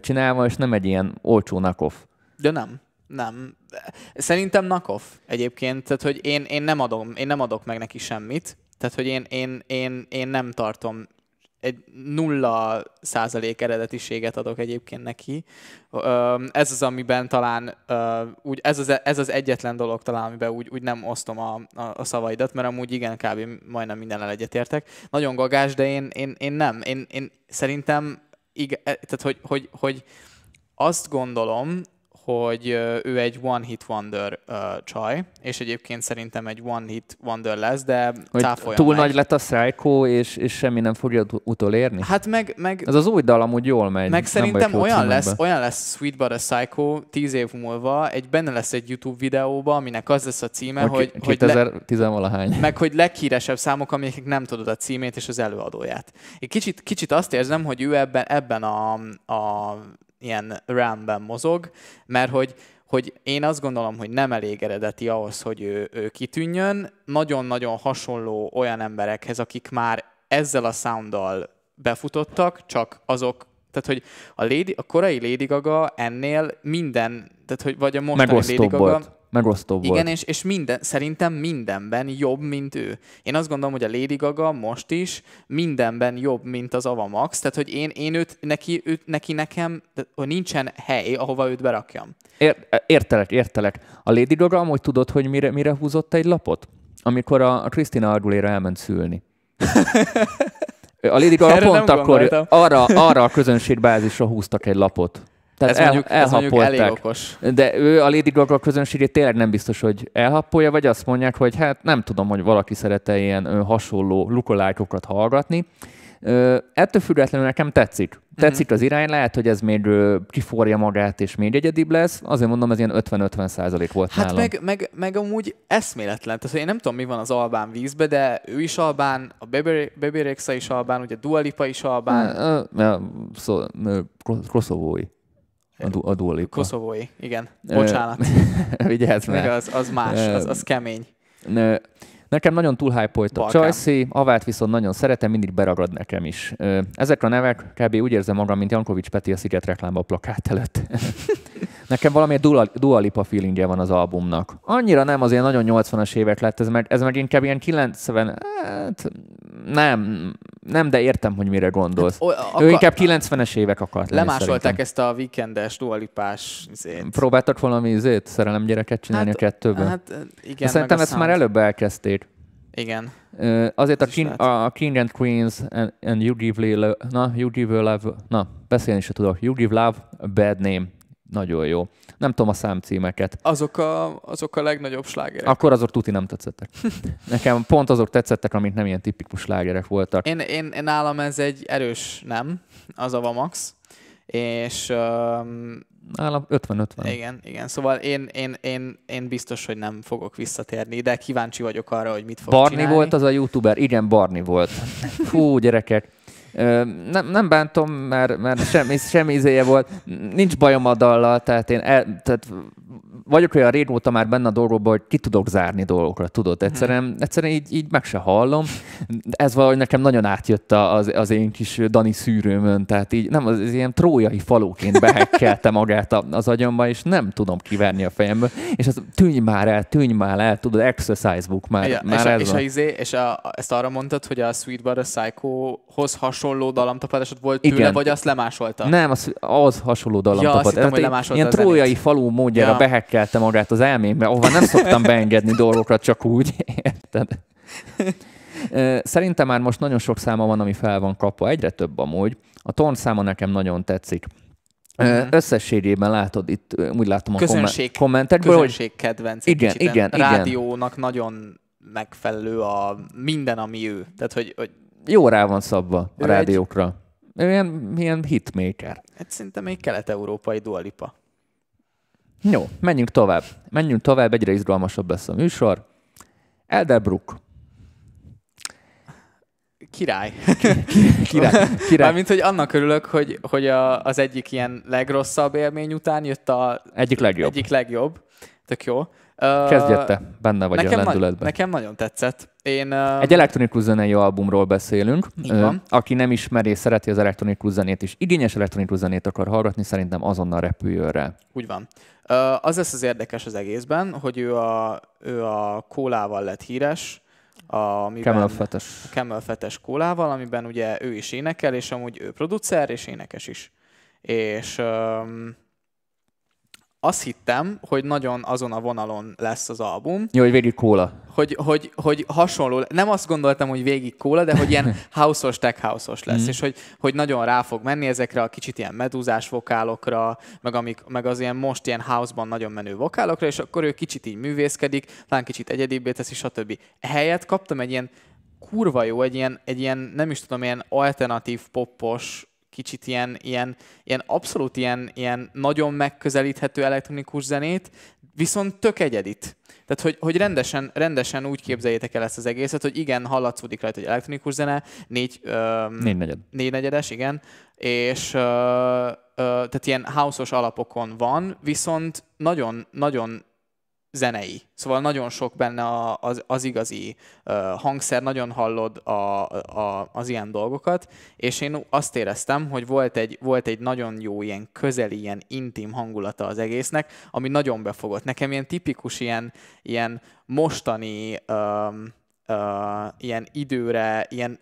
csinálva, és nem egy ilyen olcsó nakoff. De nem. Nem. Szerintem nakoff egyébként, tehát hogy én, én, nem adom, én nem adok meg neki semmit, tehát hogy én, én, én, én nem tartom egy nulla százalék eredetiséget adok egyébként neki. Ez az, amiben talán úgy, ez az, ez az egyetlen dolog talán, amiben úgy, úgy nem osztom a, a, a szavaidat, mert amúgy igen, kb. majdnem mindennel egyetértek. Nagyon gagás, de én, én, én nem. Én, én szerintem, igen, tehát hogy, hogy, hogy azt gondolom, hogy ő egy one-hit wonder uh, csaj, és egyébként szerintem egy one-hit wonder lesz, de hogy Túl meg. nagy lett a Psycho, és, és semmi nem fogja utolérni? Hát meg... meg Ez az új dal amúgy jól megy. Meg szerintem olyan lesz, olyan lesz Sweet But a Psycho tíz év múlva, egy, benne lesz egy YouTube videóba, aminek az lesz a címe, hogy... hogy 2010 le. Meg hogy leghíresebb számok, amiknek nem tudod a címét és az előadóját. Én kicsit, kicsit azt érzem, hogy ő ebben, ebben a, a ilyen realmben mozog, mert hogy, hogy én azt gondolom, hogy nem elég eredeti ahhoz, hogy ő, ő kitűnjön. Nagyon-nagyon hasonló olyan emberekhez, akik már ezzel a sounddal befutottak, csak azok tehát, hogy a, Lady, a korai Lady Gaga ennél minden, tehát, hogy vagy a mostani Lady Gaga, volt. Megosztóbb Igen, volt. és, és minden, szerintem mindenben jobb, mint ő. Én azt gondolom, hogy a Lady Gaga most is mindenben jobb, mint az Ava Max, tehát hogy én, én őt, neki, őt, neki nekem, hogy nincsen hely, ahova őt berakjam. Ér, értelek, értelek. A Lady Gaga amúgy tudod, hogy mire, mire húzott egy lapot? Amikor a, a Christina Aguilera elment szülni. A Lady Gaga Erre pont akkor gondoltam. arra, arra a közönségbázisra húztak egy lapot. Tehát ez, mondjuk, ez mondjuk elég okos. De ő a Lady Gaga közönségét tényleg nem biztos, hogy elhappolja, vagy azt mondják, hogy hát nem tudom, hogy valaki szerete ilyen hasonló lukolájkokat hallgatni. Ö, ettől függetlenül nekem tetszik. Tetszik az irány, lehet, hogy ez még ö, kiforja magát, és még egyedibb lesz. Azért mondom, ez ilyen 50-50 százalék volt Hát nálam. meg, meg, meg amúgy eszméletlen. Tehát én nem tudom, mi van az Albán vízbe, de ő is Albán, a Baby Rexa is Albán, ugye Dua Lipa is Albán, ö, ö, Szó, Koszovói. A, du, a Dua Lipa. koszovói, igen. Bocsánat. Vigyázz Meg az, az más, az, az kemény. Nekem nagyon túl hype a Balkán. Csajci, Avát viszont nagyon szeretem, mindig beragad nekem is. Ö, Ezek a nevek kb. úgy érzem magam, mint Jankovics Peti a Sziget reklámba a plakát előtt. Nekem valami Dua, Dua Lipa feelingje van az albumnak. Annyira nem, az ilyen nagyon 80-as évek lett, ez meg, ez meg inkább ilyen 90, hát nem, nem, de értem, hogy mire gondolsz. O, Ő inkább 90-es évek akart lenni Lemásolták szerintem. ezt a weekendes dualipás izét. Próbáltak valami izét, szerelem gyereket csinálni Hát, a kettőben? Hát De igen, Szerintem meg a ezt már sound. előbb elkezdték. Igen. Azért a Ez lehet. a King and Queens and, and You Give Love, na, You Give Love, na, beszélni se tudok. You Give Love a Bad Name. Nagyon jó. Nem tudom a számcímeket. Azok a, azok a legnagyobb slágerek. Akkor azok tuti nem tetszettek. Nekem pont azok tetszettek, amik nem ilyen tipikus slágerek voltak. Én, én, én nálam ez egy erős nem, az a Vamax. És um, Nálam 50-50. igen, igen. Szóval én, én, én, én biztos, hogy nem fogok visszatérni, de kíváncsi vagyok arra, hogy mit fog Barni csinálni. volt az a youtuber? Igen, Barni volt. Fú, gyerekek. Nem, nem bántom, mert, mert semmi, semmi izéje volt. Nincs bajom a dallal, tehát én el, tehát vagyok olyan régóta már benne a dolgokban, hogy ki tudok zárni dolgokra, tudod? Egyszerűen, egyszerűen így, így meg se hallom. Ez valahogy nekem nagyon átjött a- az, az én kis Dani szűrőmön, tehát így nem, az, az ilyen trójai faluként behekkelte magát a- az agyamba, és nem tudom kiverni a fejemből. És az tűnj már el, tűnj már el, tudod, exercise book már, Ja, már és, a, ez és, van. a, izé, és a, ezt arra mondtad, hogy a Sweet Butter Psycho-hoz hasonló dalamtapadásod volt tőle, Igen. vagy azt lemásolta? Nem, az, az hasonló dallam Ja, azt hittem, hogy lemásolta Ilyen a trójai falú módjára Ja. behekkelte magát az elmémbe, ahova nem szoktam beengedni dolgokat csak úgy, érted? Szerintem már most nagyon sok száma van, ami fel van kapva, egyre több amúgy. A ton száma nekem nagyon tetszik. Ö, Mhm. Összességében látod itt, úgy látom a Közönség- kommen- kommentekből, hogy Közönség kedvenc. egy Igen, kicsit. igen, igen. Rádiónak nagyon megfelelő a minden, ami ő. Tehát, hogy, hogy jó rá van szabva a egy- rádiókra. Ő ilyen, ilyen hitmaker. hát szinte még kelet-európai dualipa. Jó, menjünk tovább. Menjünk tovább, egyre izgalmasabb lesz a műsor. Elderbrook. Király. Király. Király. Mármint, hogy annak örülök, hogy, hogy a, az egyik ilyen legrosszabb élmény után jött a Egyik legjobb. egyik legjobb. Tök jó. Ö, Kezdjed te, benne vagy nekem, a lendületben. nekem nagyon tetszett. Én, ö, Egy elektronikus zenei albumról beszélünk. Ö. Aki nem ismeri és szereti az elektronikus zenét, és igényes elektronikus zenét akar hallgatni, szerintem azonnal repüljön rá. Úgy van. Az lesz az érdekes az egészben, hogy ő a, ő a kólával lett híres, amiben, Camel Fetes. Camel Fetes kólával, amiben ugye ő is énekel, és amúgy ő producer és énekes is. És um, azt hittem, hogy nagyon azon a vonalon lesz az album, Jó, hogy végig kóla. hogy, hogy, hogy hasonló, nem azt gondoltam, hogy végig kóla, de hogy ilyen house-os, tech house-os lesz, Mhm. és hogy, hogy nagyon rá fog menni ezekre a kicsit ilyen medúzás vokálokra, meg, amik, meg az ilyen most ilyen house-ban nagyon menő vokálokra, és akkor ő kicsit így művészkedik, talán kicsit egyedibbé teszi, stb. Ehelyett kaptam egy ilyen kurva jó, egy ilyen, egy ilyen nem is tudom, ilyen alternatív poppos, kicsit ilyen, ilyen, ilyen abszolút ilyen, ilyen nagyon megközelíthető elektronikus zenét, viszont tök egyedit. Tehát, hogy, hogy rendesen, rendesen úgy képzeljétek el ezt az egészet, hogy igen, hallatszódik rajta egy elektronikus zene, négy, öm, Négy negyed. négynegyedes, igen, és ö, ö, tehát ilyen house-os alapokon van, viszont nagyon, nagyon zenei. Szóval nagyon sok benne az, az igazi uh, hangszer, nagyon hallod a, a, az ilyen dolgokat, és én azt éreztem, hogy volt egy, volt egy nagyon jó ilyen közeli, ilyen intim hangulata az egésznek, ami nagyon befogott. Nekem ilyen tipikus ilyen, ilyen mostani um, uh, ilyen időre, ilyen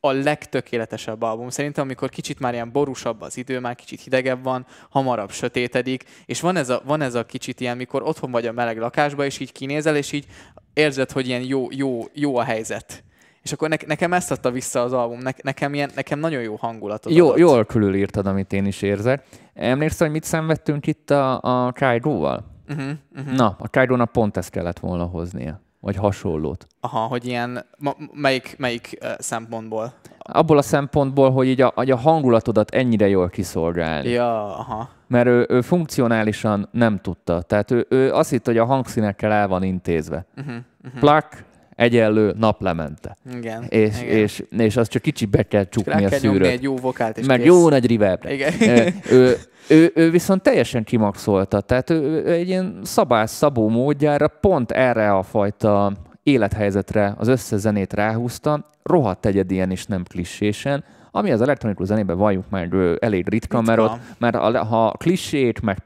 a legtökéletesebb album. Szerintem, amikor kicsit már ilyen borúsabb az idő, már kicsit hidegebb van, hamarabb sötétedik, és van ez a, van ez a kicsit ilyen, mikor otthon vagy a meleg lakásba, és így kinézel, és így érzed, hogy ilyen jó, jó, jó a helyzet. És akkor ne, nekem ezt adta vissza az album, ne, nekem, ilyen, nekem nagyon jó hangulatot jó, adott. Jól írtad, amit én is érzek. Emlékszel, hogy mit szenvedtünk itt a, a Kaido-val? Uh-huh, uh-huh. Na, a kaido pont ezt kellett volna hoznia. Vagy hasonlót. Aha, hogy ilyen, melyik, melyik uh, szempontból? Abból a szempontból, hogy így a, a hangulatodat ennyire jól kiszolgálni. Ja, aha. Mert ő, ő funkcionálisan nem tudta. Tehát ő, ő azt hitt, hogy a hangszínekkel el van intézve. Uh-huh, uh-huh. Plak, egyenlő naplemente. Igen, és, igen. És, és azt csak kicsit be kell csukni a szűrőt. egy jó vokált, és Meg kész. jó nagy reverb. Igen. ő, ő, ő viszont teljesen kimaxolta, tehát ő, ő egy ilyen szabás-szabó módjára pont erre a fajta élethelyzetre az összezenét ráhúzta, rohadt egyedien és nem klissésen, ami az elektronikus zenében valljuk már elég ritka, mert, ott, mert ha klissét, meg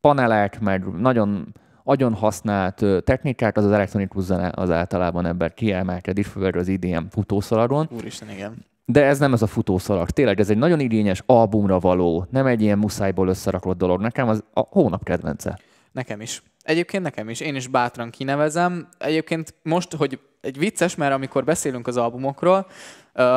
panelek, meg nagyon agyon használt technikák, az az elektronikus zene az általában ebben kiemelkedik, főleg az IDM futószalagon. Úristen, igen. De ez nem ez a futószalag. Tényleg ez egy nagyon igényes albumra való, nem egy ilyen muszájból összerakott dolog. Nekem az a hónap kedvence. Nekem is. Egyébként nekem is. Én is bátran kinevezem. Egyébként most, hogy egy vicces, mert amikor beszélünk az albumokról,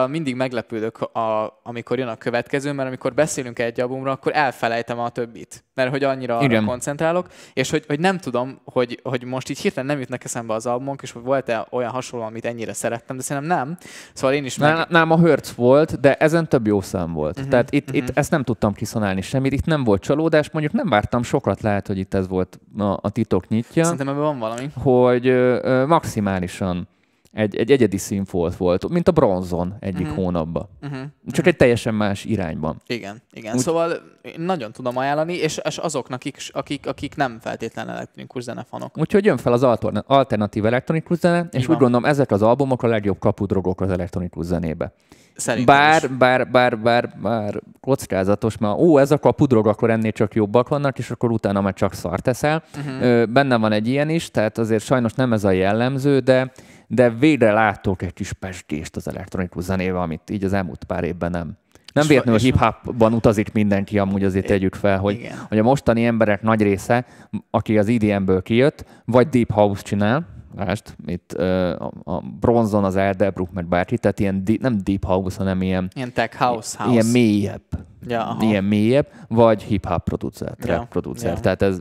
mindig meglepődök, a, amikor jön a következő, mert amikor beszélünk egy albumra, akkor elfelejtem a többit, mert hogy annyira arra koncentrálok, és hogy, hogy nem tudom, hogy, hogy most így hirtelen nem jutnak eszembe az albumok, és hogy volt-e olyan hasonló, amit ennyire szerettem, de szerintem nem. Szóval én is meg... Nem, a Hertz volt, de ezen több jó szám volt. Uh-huh, Tehát itt, uh-huh. itt ezt nem tudtam kiszonálni semmit, itt nem volt csalódás, mondjuk nem vártam sokat, lehet, hogy itt ez volt a, a titok nyitja. Szerintem ebben van valami. Hogy ö, maximálisan egy, egy egyedi színfolt volt, mint a bronzon egyik uh-huh. hónapban. Uh-huh. Csak uh-huh. egy teljesen más irányban. Igen, igen. Úgy... Szóval nagyon tudom ajánlani, és, és azoknak, is, akik, akik nem feltétlenül elektronikus zenefanok. Úgyhogy jön fel az alternatív elektronikus zene, és úgy gondolom ezek az albumok a legjobb kapudrogok az elektronikus zenébe. Szerintem bár, is. bár, bár, bár, bár kockázatos, mert ó, ez a kapudrog, akkor ennél csak jobbak vannak, és akkor utána már csak szart teszel. Uh-huh. Benne van egy ilyen is, tehát azért sajnos nem ez a jellemző, de de végre látok egy kis pestést az elektronikus zenével, amit így az elmúlt pár évben nem. Nem véletlenül hip-hopban utazik mindenki, amúgy azért tegyük fel, hogy, hogy a mostani emberek nagy része, aki az EDM-ből kijött, vagy Deep House csinál, Lásd, itt uh, a, bronzon az Elderbrook, mert bárki, tehát ilyen di- nem deep house, hanem ilyen... Ilyen tech house, house. Ilyen mélyebb. Ja, aha. Ilyen mélyebb, vagy hip-hop producer, trap ja, producer. Ja. Tehát ez,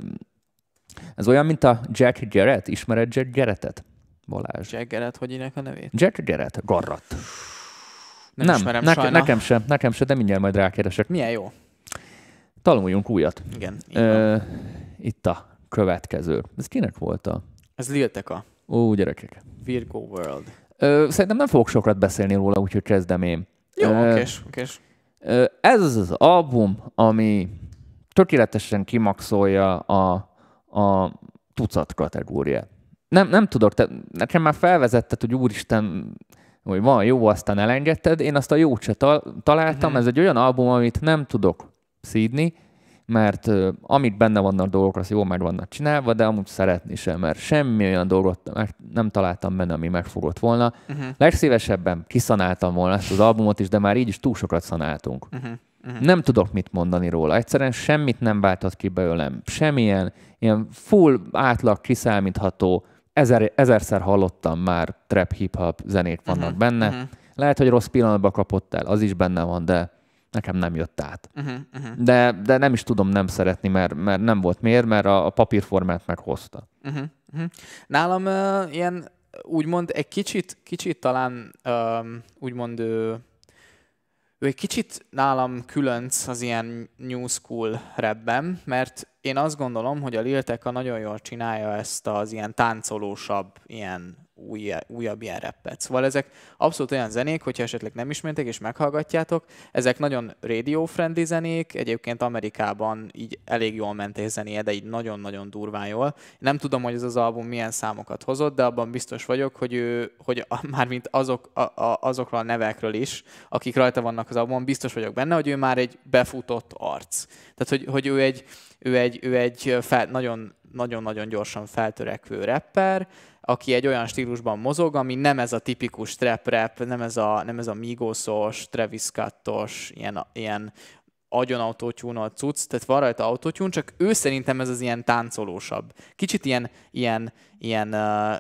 ez olyan, mint a Jack Jarrett. Ismered Jack Jarrettet? Balázs. Jack Garrett, hogy írják a nevét? Jack Garrett, Garrat. Nem, nem ismerem neke, nekem sem, nekem sem, de mindjárt majd rákeresek. Milyen jó. Tanuljunk újat. Igen. Ö, itt a következő. Ez kinek volt a? Ez Lilteka. Ó, gyerekek. Virgo World. Ö, szerintem nem fogok sokat beszélni róla, úgyhogy kezdem én. Jó, okés, okés. Ez az az album, ami tökéletesen kimaxolja a, a tucat kategóriát nem, nem tudok, te, nekem már felvezetted, hogy úristen, hogy van jó, aztán elengedted, én azt a jót se találtam, uh-huh. ez egy olyan album, amit nem tudok szídni, mert uh, amit benne vannak dolgok, az jól meg vannak csinálva, de amúgy szeretni sem, mert semmi olyan dolgot nem találtam benne, ami megfogott volna. Uh-huh. Legszívesebben kiszanáltam volna ezt az albumot is, de már így is túl sokat szanáltunk. Uh-huh. Uh-huh. Nem tudok mit mondani róla. Egyszerűen semmit nem váltott ki belőlem. Semmilyen ilyen full átlag kiszámítható ezer, ezerszer hallottam már trap hip-hop zenét vannak uh-huh, benne. Uh-huh. Lehet, hogy rossz pillanatban kapott el, az is benne van, de nekem nem jött át. Uh-huh, uh-huh. De, de nem is tudom nem szeretni, mert, mert nem volt miért, mert a, a papírformát meghozta. Uh-huh, uh-huh. Nálam uh, ilyen úgymond egy kicsit, kicsit talán um, úgymond uh, ő egy kicsit nálam különc az ilyen new school rapben, mert én azt gondolom, hogy a Lil Tecca nagyon jól csinálja ezt az ilyen táncolósabb, ilyen új, újabb ilyen rappet. Szóval ezek abszolút olyan zenék, hogyha esetleg nem ismertek és meghallgatjátok, ezek nagyon radio-friendly zenék, egyébként Amerikában így elég jól ment egy zenéje, de így nagyon-nagyon durván jól. Nem tudom, hogy ez az album milyen számokat hozott, de abban biztos vagyok, hogy ő, hogy a, mármint azok, a, a, azokról a nevekről is, akik rajta vannak az albumon, biztos vagyok benne, hogy ő már egy befutott arc. Tehát, hogy, hogy ő egy, ő egy, ő egy fel, nagyon nagyon-nagyon gyorsan feltörekvő rapper, aki egy olyan stílusban mozog, ami nem ez a tipikus trap rap, nem ez a, nem ez a Migosos, Travis Scottos, ilyen, ilyen agyon autótyúnolt cucc, tehát van rajta autótyún, csak ő szerintem ez az ilyen táncolósabb. Kicsit ilyen, ilyen, ilyen uh,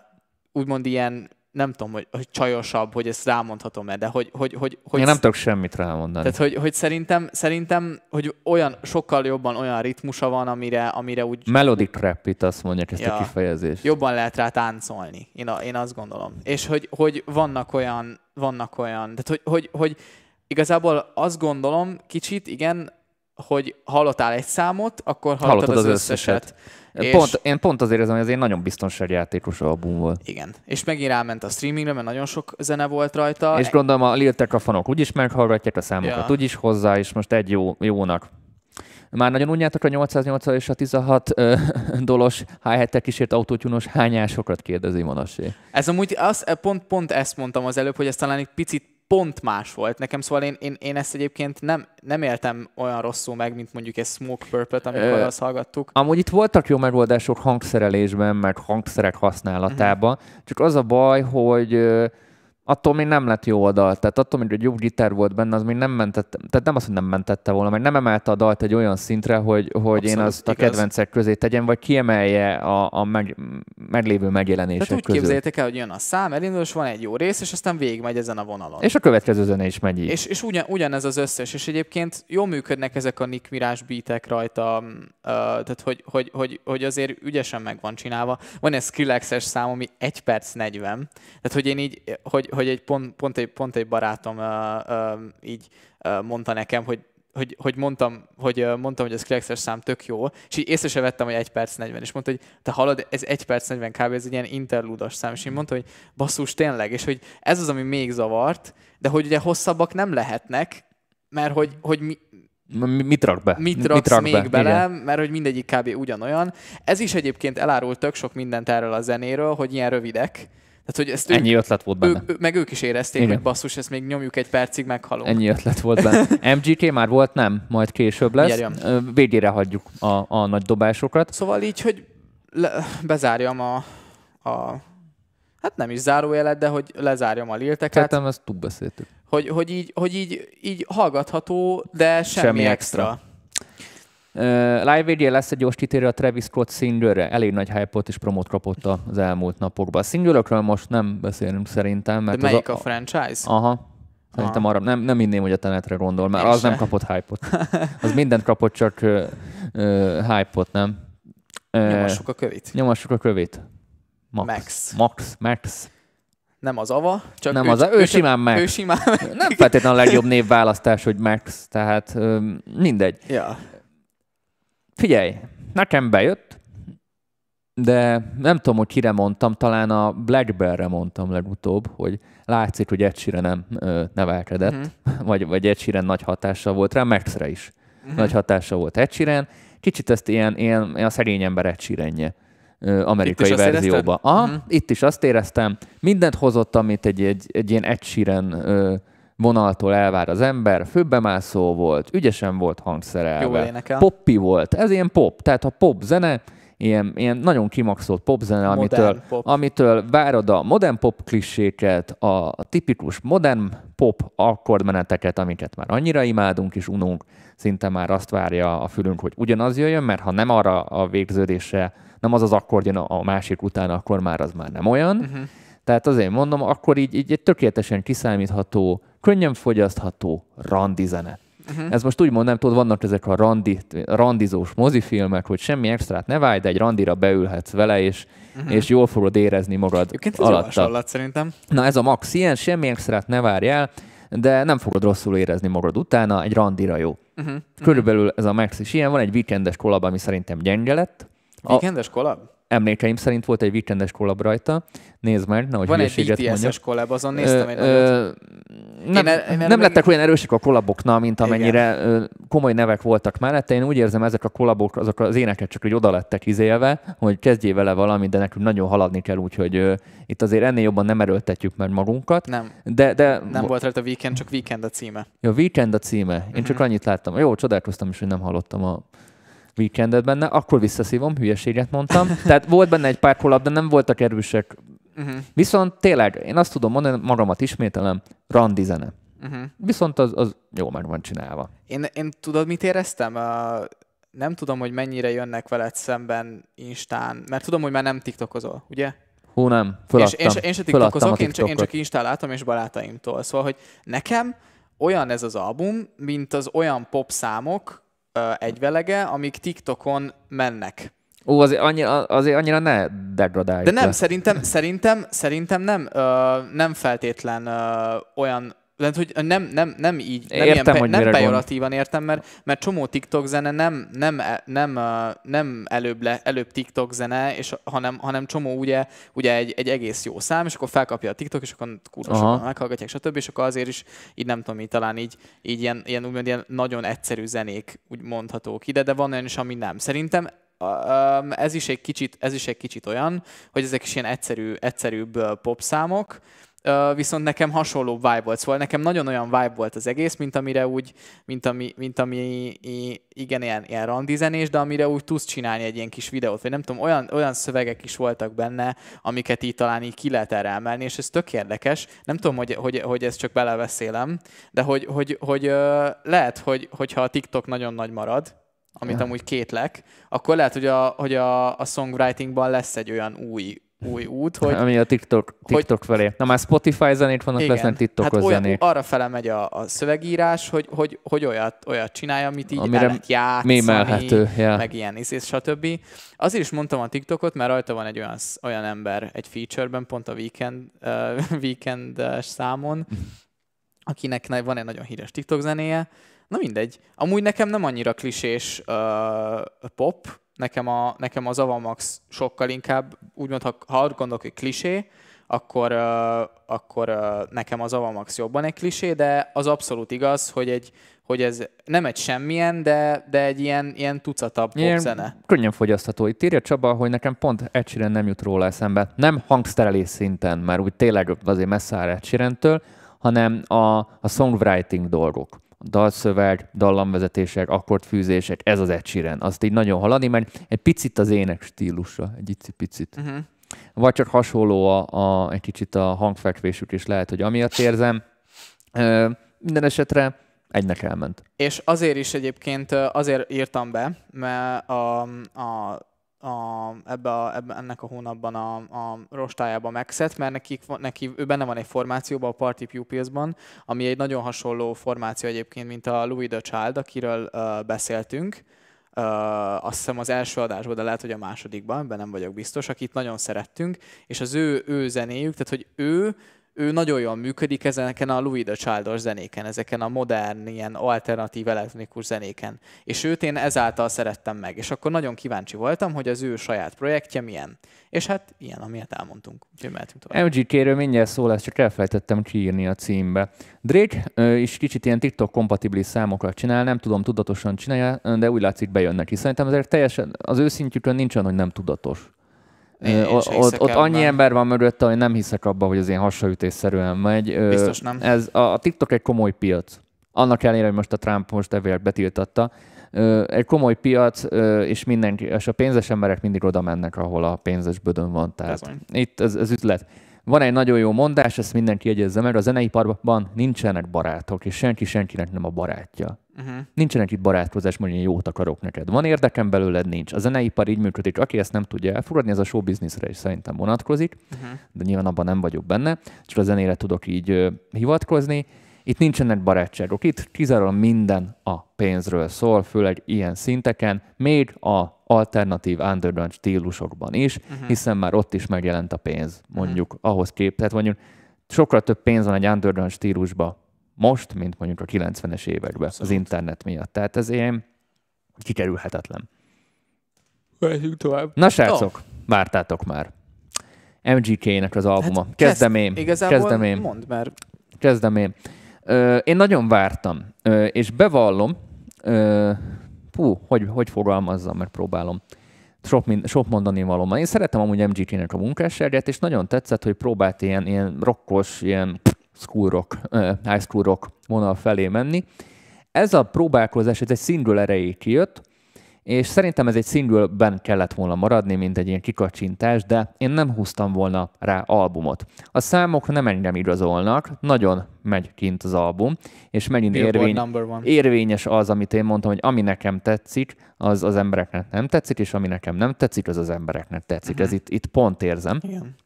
úgymond ilyen nem tudom, hogy, hogy csajosabb, hogy ezt rámondhatom-e, de hogy... hogy, hogy, hogy Én nem tudok semmit rámondani. Tehát, hogy, hogy szerintem, szerintem, hogy olyan, sokkal jobban olyan ritmusa van, amire, amire úgy... Melodic rap, itt azt mondják ezt ja, a kifejezést. Jobban lehet rá táncolni, én, a, én azt gondolom. És hogy, hogy vannak olyan, vannak olyan, tehát hogy, hogy, hogy igazából azt gondolom kicsit, igen, hogy hallottál egy számot, akkor hallottad, hallottad az, az összeset. összeset. És pont, én pont azért érzem, hogy ez egy nagyon biztonságjátékos album volt. Igen. És megint ráment a streamingre, mert nagyon sok zene volt rajta. És gondolom a Lil Tecca fanok úgyis meghallgatják a számokat, ja. úgyis hozzá, és most egy jó, jónak már nagyon unjátok a 880 és a 16 ö, dolos hi kísért autótyúnos hányásokat kérdezi Manasé. Ez amúgy az, pont, pont ezt mondtam az előbb, hogy ez talán egy picit pont más volt nekem, szóval én, én, én ezt egyébként nem, nem éltem olyan rosszul meg, mint mondjuk egy Smoke Purple-t, amikor Ö, azt hallgattuk. Amúgy itt voltak jó megoldások hangszerelésben, meg hangszerek használatában, uh-huh. csak az a baj, hogy attól még nem lett jó a dal. Tehát attól, hogy egy jó gitár volt benne, az még nem mentette, tehát nem azt, hogy nem mentette volna, mert nem emelte a dalt egy olyan szintre, hogy, hogy én azt igaz. a kedvencek közé tegyem, vagy kiemelje a, a meg, meglévő megjelenések Tehát úgy közül. képzeljétek el, hogy jön a szám, elindul, és van egy jó rész, és aztán végigmegy ezen a vonalon. És a következő zene is megy így. És, és ugyan, ugyanez az összes, és egyébként jól működnek ezek a Nick Mirás beatek rajta, uh, tehát hogy, hogy, hogy, hogy, azért ügyesen meg van csinálva. Van egy Skrillexes szám, ami 1 perc 40, tehát hogy én így, hogy, hogy egy pont, pont, egy, pont egy barátom uh, uh, így uh, mondta nekem, hogy hogy, hogy mondtam, hogy uh, mondtam, hogy a Skrillex-es szám tök jó, és így észre se vettem, hogy 1 perc 40, és mondta, hogy te hallod, ez 1 perc 40 kb. ez egy ilyen interludos szám, és én mondta, hogy basszus, tényleg, és hogy ez az, ami még zavart, de hogy ugye hosszabbak nem lehetnek, mert hogy, hogy mi, Mit rak be? Mit raksz mit rak még be? bele, Igen. mert hogy mindegyik kb. ugyanolyan. Ez is egyébként elárult tök sok mindent erről a zenéről, hogy ilyen rövidek, tehát, hogy ezt Ennyi ők, ötlet volt benne. Ők, meg ők is érezték, Igen. hogy basszus, ezt még nyomjuk egy percig, meghalunk. Ennyi ötlet volt benne. MGK már volt, nem? Majd később lesz. Gyerjön. Végére hagyjuk a, a nagy dobásokat. Szóval így, hogy le, bezárjam a, a hát nem is zárójelet, de hogy lezárjam a lilteket. Szerintem ezt túlbeszéltük. Hogy, hogy, így, hogy így, így hallgatható, de semmi, semmi extra. extra. Live video lesz egy gyors kitérő a Travis Scott single Elég nagy hype és promót kapott az elmúlt napokban. A single most nem beszélünk szerintem. Mert De melyik a, a franchise? Aha. Szerintem arra nem, nem inném, hogy a tenetre gondol, mert Én az se. nem kapott hype-ot. Az mindent kapott, csak uh, uh, hype-ot, nem? Uh, nyomassuk a kövét. Nyomassuk a kövét. Max. Max. Max. Max. Nem az Ava, csak nem ő, az, ő, ő simán Max. Ő simán Max. Nem feltétlenül a legjobb névválasztás, hogy Max, tehát mindegy. Ja. Figyelj, nekem bejött, de nem tudom, hogy kire mondtam, talán a Blackberry-re mondtam legutóbb, hogy látszik, hogy Ed nem ö, nevelkedett, uh-huh. vagy, vagy Ed nagy hatása volt rá, Maxre is uh-huh. nagy hatása volt Ed Kicsit ezt ilyen, ilyen, ilyen a szegény ember Ed amerikai itt verzióba. Aha, uh-huh. Itt is azt éreztem, mindent hozott, amit egy, egy, egy ilyen Ed ö, vonaltól elvár az ember, főbemászó volt, ügyesen volt hangszerelve, poppi volt, ez ilyen pop, tehát a pop zene, ilyen, ilyen nagyon kimaxolt popzene, amitől, pop. amitől várod a modern pop kliséket, a, tipikus modern pop akkordmeneteket, amiket már annyira imádunk és ununk, szinte már azt várja a fülünk, hogy ugyanaz jöjjön, mert ha nem arra a végződésre, nem az az akkord jön a másik után, akkor már az már nem olyan. Uh-huh. Tehát azért mondom, akkor így, így egy tökéletesen kiszámítható könnyen fogyasztható randi zene. Uh-huh. Ez most úgy mondom, tudod, vannak ezek a randi, randizós mozifilmek, hogy semmi extrát ne vágy, de egy randira beülhetsz vele, és, uh-huh. és jól fogod érezni magad Egyébként ez alatta. hasonlat szerintem. Na ez a max ilyen, semmi extrát ne várjál, de nem fogod rosszul érezni magad utána, egy randira jó. Uh-huh. Körülbelül ez a max is ilyen, van egy weekendes kolab, ami szerintem gyenge lett. Weekendes kolab? Emlékeim szerint volt egy weekendes kollab rajta. Nézd meg, nehogy Van egy BTS-es kollab, azon néztem egy ö, nem, én, én nem lettek olyan erősek a kollaboknál, mint amennyire Igen. komoly nevek voltak mellette. Én úgy érzem, ezek a kollabok, azok az éneket csak hogy oda lettek izélve, hogy kezdjél vele valamit, de nekünk nagyon haladni kell, úgyhogy uh, itt azért ennél jobban nem erőltetjük meg magunkat. Nem. De, de, nem volt rajta a Weekend, csak Weekend a címe. Ja, Weekend a címe. Én uh-huh. csak annyit láttam. Jó, csodálkoztam is, hogy nem hallottam a weekendet benne, akkor visszaszívom, hülyeséget mondtam. Tehát volt benne egy pár kollab, de nem voltak erősek. Uh-huh. Viszont tényleg, én azt tudom mondani, magamat ismételem, randi zene. Uh-huh. Viszont az, az jó meg van csinálva. Én, én tudod, mit éreztem? Uh, nem tudom, hogy mennyire jönnek veled szemben Instán, mert tudom, hogy már nem TikTokozol, ugye? Hú, nem, föladtam. És én, én sem TikTokozok, én csak, én csak Instán látom, és barátaimtól. Szóval, hogy nekem olyan ez az album, mint az olyan pop számok, egyvelege, amik TikTokon mennek. Ó, azért annyira, azért annyira ne degradálj. De nem, le. szerintem, szerintem, szerintem nem, ö, nem feltétlen ö, olyan lehet, hogy nem, nem, nem így, nem, értem, ilyen, nem pejoratívan értem, mert, mert csomó TikTok zene nem, nem, nem, nem előbb, le, előbb TikTok zene, és, hanem, hanem csomó ugye, ugye egy, egy egész jó szám, és akkor felkapja a TikTok, és akkor kurva meghallgatják, stb. És akkor azért is így nem tudom, így talán így, így ilyen, ilyen, úgymond ilyen nagyon egyszerű zenék úgy mondhatók ide, de van olyan is, ami nem. Szerintem ez is egy kicsit, ez is egy kicsit olyan, hogy ezek is ilyen egyszerű, egyszerűbb popszámok, viszont nekem hasonló vibe volt, szóval nekem nagyon olyan vibe volt az egész, mint amire úgy, mint ami, mint ami igen, ilyen, ilyen randizenés, de amire úgy tudsz csinálni egy ilyen kis videót, vagy nem tudom, olyan, olyan szövegek is voltak benne, amiket így talán így ki lehet erre emelni, és ez tök érdekes. Nem tudom, hogy, hogy, hogy ezt csak beleveszélem, de hogy, hogy, hogy lehet, hogy, hogyha a TikTok nagyon nagy marad, amit ja. amúgy kétlek, akkor lehet, hogy a, hogy a, a songwritingban lesz egy olyan új új út, hogy... Ami a TikTok, TikTok hogy, felé. Na már Spotify zenét vannak, igen, lesznek TikTokos hát olyan, zenék. arra fele megy a, a szövegírás, hogy, hogy, hogy olyat, olyat csinálja, amit így Amire el lehet játszani, yeah. meg ilyen és stb. Azért is mondtam a TikTokot, mert rajta van egy olyan, olyan ember egy featureben, pont a weekend, uh, weekend számon, akinek van egy nagyon híres TikTok zenéje. Na mindegy. Amúgy nekem nem annyira klisés uh, pop, nekem, a, nekem az Avamax sokkal inkább, úgymond, ha, ha gondolok, hogy klisé, akkor, uh, akkor uh, nekem az Avamax jobban egy klisé, de az abszolút igaz, hogy, egy, hogy ez nem egy semmilyen, de, de egy ilyen, ilyen tucatabb popzene. Könnyen fogyasztható. Itt írja Csaba, hogy nekem pont Ed nem jut róla eszembe. Nem hangszerelés szinten, mert úgy tényleg azért messze áll Ed hanem a, a songwriting dolgok dalszöveg, dallamvezetések, akkordfűzések, ez az Ed Sheeran. Azt így nagyon haladni, mert egy picit az ének stílusa, egy picit. Uh-huh. Vagy csak hasonló a, a, egy kicsit a hangfekvésük is lehet, hogy amiatt érzem. Ö, minden esetre egynek elment. És azért is egyébként azért írtam be, mert a, a a, ebbe a, ebbe, ennek a hónapban a, a rostájába megszett, mert nekik, neki, ő benne van egy formációban, a Party Pupils-ban, ami egy nagyon hasonló formáció egyébként, mint a Louis the Child, akiről uh, beszéltünk. Uh, azt hiszem az első adásban, de lehet, hogy a másodikban, ebben nem vagyok biztos, akit nagyon szerettünk, és az ő, ő zenéjük, tehát hogy ő ő nagyon jól működik ezeken a Louis the Childos zenéken, ezeken a modern, ilyen alternatív elektronikus zenéken. És őt én ezáltal szerettem meg. És akkor nagyon kíváncsi voltam, hogy az ő saját projektje milyen. És hát ilyen, amilyet elmondtunk. Úgyhogy mehetünk tovább. MGK-ről mindjárt szó lesz, csak elfelejtettem kiírni a címbe. Drake ö, is kicsit ilyen TikTok kompatibilis számokat csinál, nem tudom, tudatosan csinálja, de úgy látszik bejön neki. Szerintem azért teljesen az őszintjükön nincsen, hogy nem tudatos. Én, ott, ott, ott annyi ember van mögötte, hogy nem hiszek abba, hogy az ilyen hasraütésszerűen megy. Biztos nem. Ez, a, a TikTok egy komoly piac. Annak ellenére, hogy most a Trump most evélt betiltatta. Egy komoly piac, és mindenki, és a pénzes emberek mindig oda mennek, ahol a pénzes bödön van. Tehát ez itt ez, ez ütlet. Van egy nagyon jó mondás, ezt mindenki jegyezze meg, a zeneiparban nincsenek barátok, és senki senkinek nem a barátja. Uh-huh. Nincsenek itt barátkozás, mondja, jót akarok neked. Van érdekem belőled, nincs. A zeneipar így működik, aki ezt nem tudja elfogadni, ez a show businessre is szerintem vonatkozik, uh-huh. de nyilván abban nem vagyok benne, csak a zenére tudok így uh, hivatkozni. Itt nincsenek barátságok, itt kizárólag minden a pénzről szól, főleg ilyen szinteken, még a alternatív underground stílusokban is, uh-huh. hiszen már ott is megjelent a pénz, mondjuk uh-huh. ahhoz kép. Tehát mondjuk sokkal több pénz van egy underground stílusba most, mint mondjuk a 90-es években Abszolút. az internet miatt. Tehát ez ilyen kikerülhetetlen. Vegyünk tovább. Na srácok, oh. vártátok már. MGK-nek az albuma. Hát kezdem én. Igazából kezdem én. mondd, mert... Kezdem én. Ö, én nagyon vártam, ö, és bevallom, ö, hú, hogy, hogy fogalmazzam, mert próbálom. Sok, mind, sok mondani valóban. Én szeretem amúgy MGK-nek a munkásságát, és nagyon tetszett, hogy próbált ilyen, ilyen rockos, ilyen school rock, high school rock vonal felé menni. Ez a próbálkozás, ez egy single erejéig kijött, és szerintem ez egy singleben kellett volna maradni, mint egy ilyen kikacsintás, de én nem húztam volna rá albumot. A számok nem engem igazolnak, nagyon megy kint az album, és megint érvény, érvényes az, amit én mondtam, hogy ami nekem tetszik, az az embereknek nem tetszik, és ami nekem nem tetszik, az az embereknek tetszik. Uh-huh. Ez itt, itt pont érzem. Igen.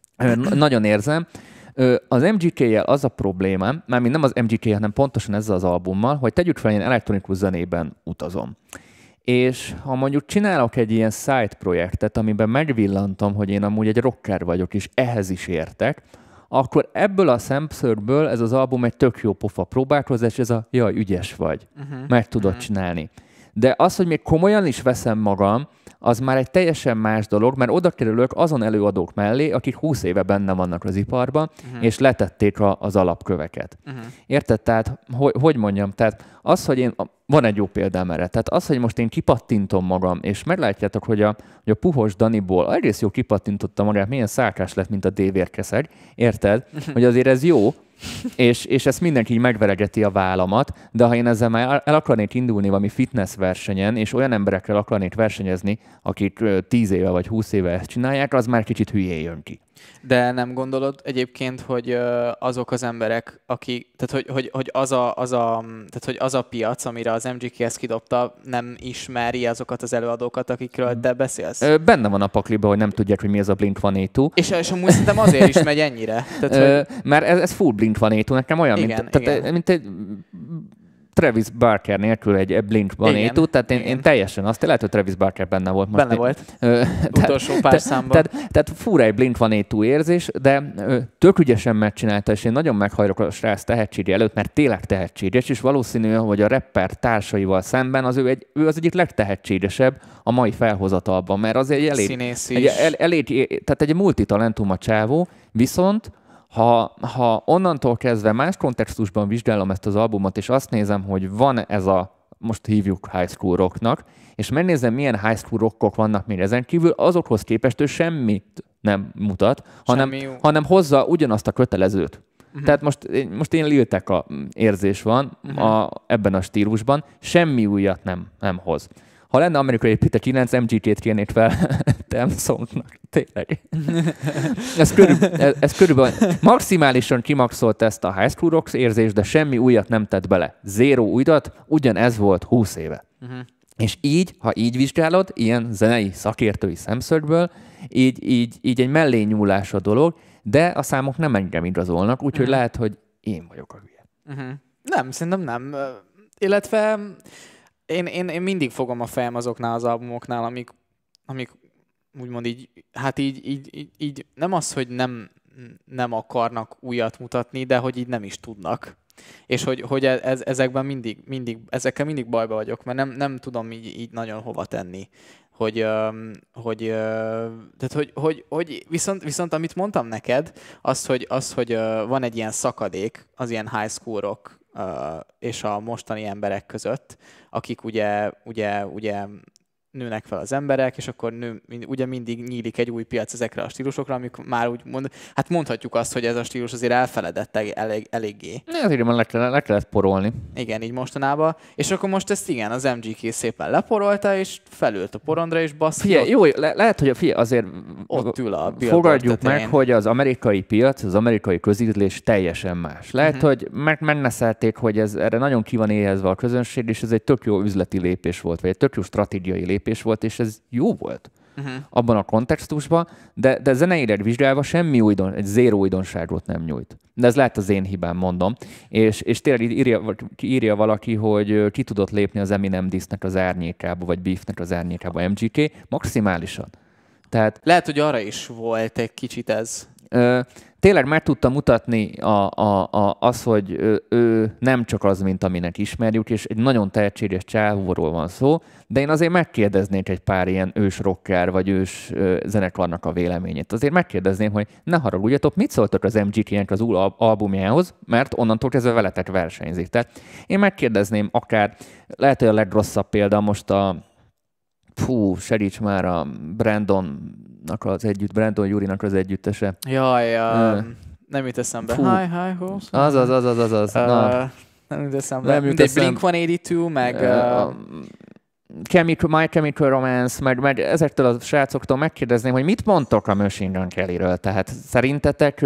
Nagyon érzem. Az MGK-jel az a problémám, mármint nem az MGK, hanem pontosan ezzel az albummal, hogy tegyük fel, én elektronikus zenében utazom. És ha mondjuk csinálok egy ilyen side projektet, amiben megvillantom, hogy én amúgy egy rocker vagyok, és ehhez is értek, akkor ebből a szemszögből ez az album egy tök jó pofa próbálkozás, ez a jaj, ügyes vagy, uh-huh. meg tudod uh-huh. csinálni. De az, hogy még komolyan is veszem magam, az már egy teljesen más dolog, mert oda kerülök azon előadók mellé, akik 20 éve benne vannak az iparban, uh-huh. és letették a, az alapköveket. Uh-huh. Érted? Tehát, hogy, hogy mondjam, tehát az, hogy én, van egy jó példám erre, tehát az, hogy most én kipattintom magam, és meglátjátok, hogy a, hogy a puhos Daniból egész jó kipattintotta magát, milyen szálkás lett, mint a dévérkeszeg, érted? Hogy azért ez jó, és, és ezt mindenki így megveregeti a vállamat, de ha én ezzel már el akarnék indulni valami fitness versenyen, és olyan emberekkel akarnék versenyezni, akik 10 éve vagy 20 éve ezt csinálják, az már kicsit hülyé jön ki. De nem gondolod egyébként, hogy azok az emberek, akik, tehát hogy, hogy, hogy, az, a, az, a, tehát hogy az a piac, amire az MGK ezt kidobta, nem ismeri azokat az előadókat, akikről te beszélsz? Benne van a pakliba, hogy nem tudják, hogy mi ez a Blink-182. És, és amúgy szerintem azért is megy ennyire. Tehát, hogy... Mert ez, ez full Blink-182, nekem olyan, igen, mint, igen. Tehát, mint egy Travis Barker nélkül egy Blink van étú, tehát én, én, teljesen azt, lehet, hogy Travis Barker benne volt most. Benne volt. Ö, Utolsó pár te, számban. Tehát, tehát fura egy Blink van étú érzés, de ö, tök ügyesen megcsinálta, és én nagyon meghajlok a srác tehetsége előtt, mert tényleg tehetséges, és valószínű, hogy a rapper társaival szemben az ő, egy, ő az egyik legtehetségesebb a mai felhozatalban, mert az egy elég, egy, el, elég, tehát egy multitalentum a csávó, viszont ha, ha onnantól kezdve más kontextusban vizsgálom ezt az albumot, és azt nézem, hogy van ez a, most hívjuk high school rocknak, és megnézem, milyen high school rockok vannak még ezen kívül, azokhoz képest ő semmit nem mutat, hanem, hanem hozza ugyanazt a kötelezőt. Uh-huh. Tehát most, most én liltek a érzés van uh-huh. a, ebben a stílusban, semmi újat nem, nem hoz. Ha lenne amerikai Peter 9, MGT-t kérnék fel Temsongnak. Tényleg. ez, körül, ez, ez körülbelül maximálisan kimaxolt ezt a High School Rocks érzést, de semmi újat nem tett bele. Zéro újat, ugyanez volt 20 éve. Uh-huh. És így, ha így vizsgálod, ilyen zenei szakértői szemszögből, így, így, így egy mellé nyúlás a dolog, de a számok nem engem igazolnak, úgyhogy uh-huh. lehet, hogy én vagyok a hülye. Uh-huh. Nem, szerintem nem. Illetve én, én, én mindig fogom a fejem azoknál az albumoknál, amik, amik úgymond így, hát így, így, így, így nem az, hogy nem, nem akarnak újat mutatni, de hogy így nem is tudnak. És hogy, hogy e, ez, ezekben mindig, mindig, ezekkel mindig bajba vagyok, mert nem, nem tudom így, így nagyon hova tenni. Hogy, hogy, tehát hogy, hogy, hogy viszont, viszont amit mondtam neked, az, hogy, az, hogy van egy ilyen szakadék az ilyen high schoolok és a mostani emberek között, akik ugye, ugye, ugye nőnek fel az emberek, és akkor nő, ugye mindig nyílik egy új piac ezekre a stílusokra, amik már úgy mond, hát mondhatjuk azt, hogy ez a stílus azért elfeledett elég, eléggé. Ne, azért le, kellett, le kellett porolni. Igen, így mostanában. És akkor most ezt igen, az MGK szépen leporolta, és felült a porondra, és basz. Figyelj, jó, le, lehet, hogy figyelj, azért ott ül a fogadjuk meg, hogy az amerikai piac, az amerikai közízlés teljesen más. Lehet, uh-huh. hogy meg megneszelték, hogy ez erre nagyon ki van éhezve a közönség, és ez egy tök jó üzleti lépés volt, vagy egy tök jó stratégiai lépés lépés volt, és ez jó volt uh-huh. abban a kontextusban, de, de zeneileg vizsgálva semmi újdon, egy zéró újdonságot nem nyújt. De ez lehet az én hibám, mondom. És, és tényleg írja, írja valaki, hogy ki tudott lépni az Eminem disznek az árnyékába, vagy Beefnek az árnyékába MGK, maximálisan. Tehát, lehet, hogy arra is volt egy kicsit ez. Tényleg meg tudta mutatni a, a, a, az, hogy ő, ő nem csak az, mint aminek ismerjük, és egy nagyon tehetséges csávóról van szó, de én azért megkérdeznék egy pár ilyen ős rocker vagy ős zenekarnak a véleményét. Azért megkérdezném, hogy ne haragudjatok, mit szóltok az MGT-nek az új albumjához, mert onnantól kezdve veletek versenyzik. Tehát én megkérdezném akár, lehet, hogy a legrosszabb példa most a fú, segíts már a Brandonnak az együtt, Brandon Jurinak az együttese. Jaj, uh, nem jut eszembe. Fú. Hi, hi, horse. Az, az, az, az, az, az. Uh, Na. Nem jut eszembe. Nem jut eszembe. Blink-182, meg... Uh, Chemical, My Chemical Romance, meg, meg ezektől a srácoktól megkérdezném, hogy mit mondtok a Machine Gun Kelly-ről. Tehát szerintetek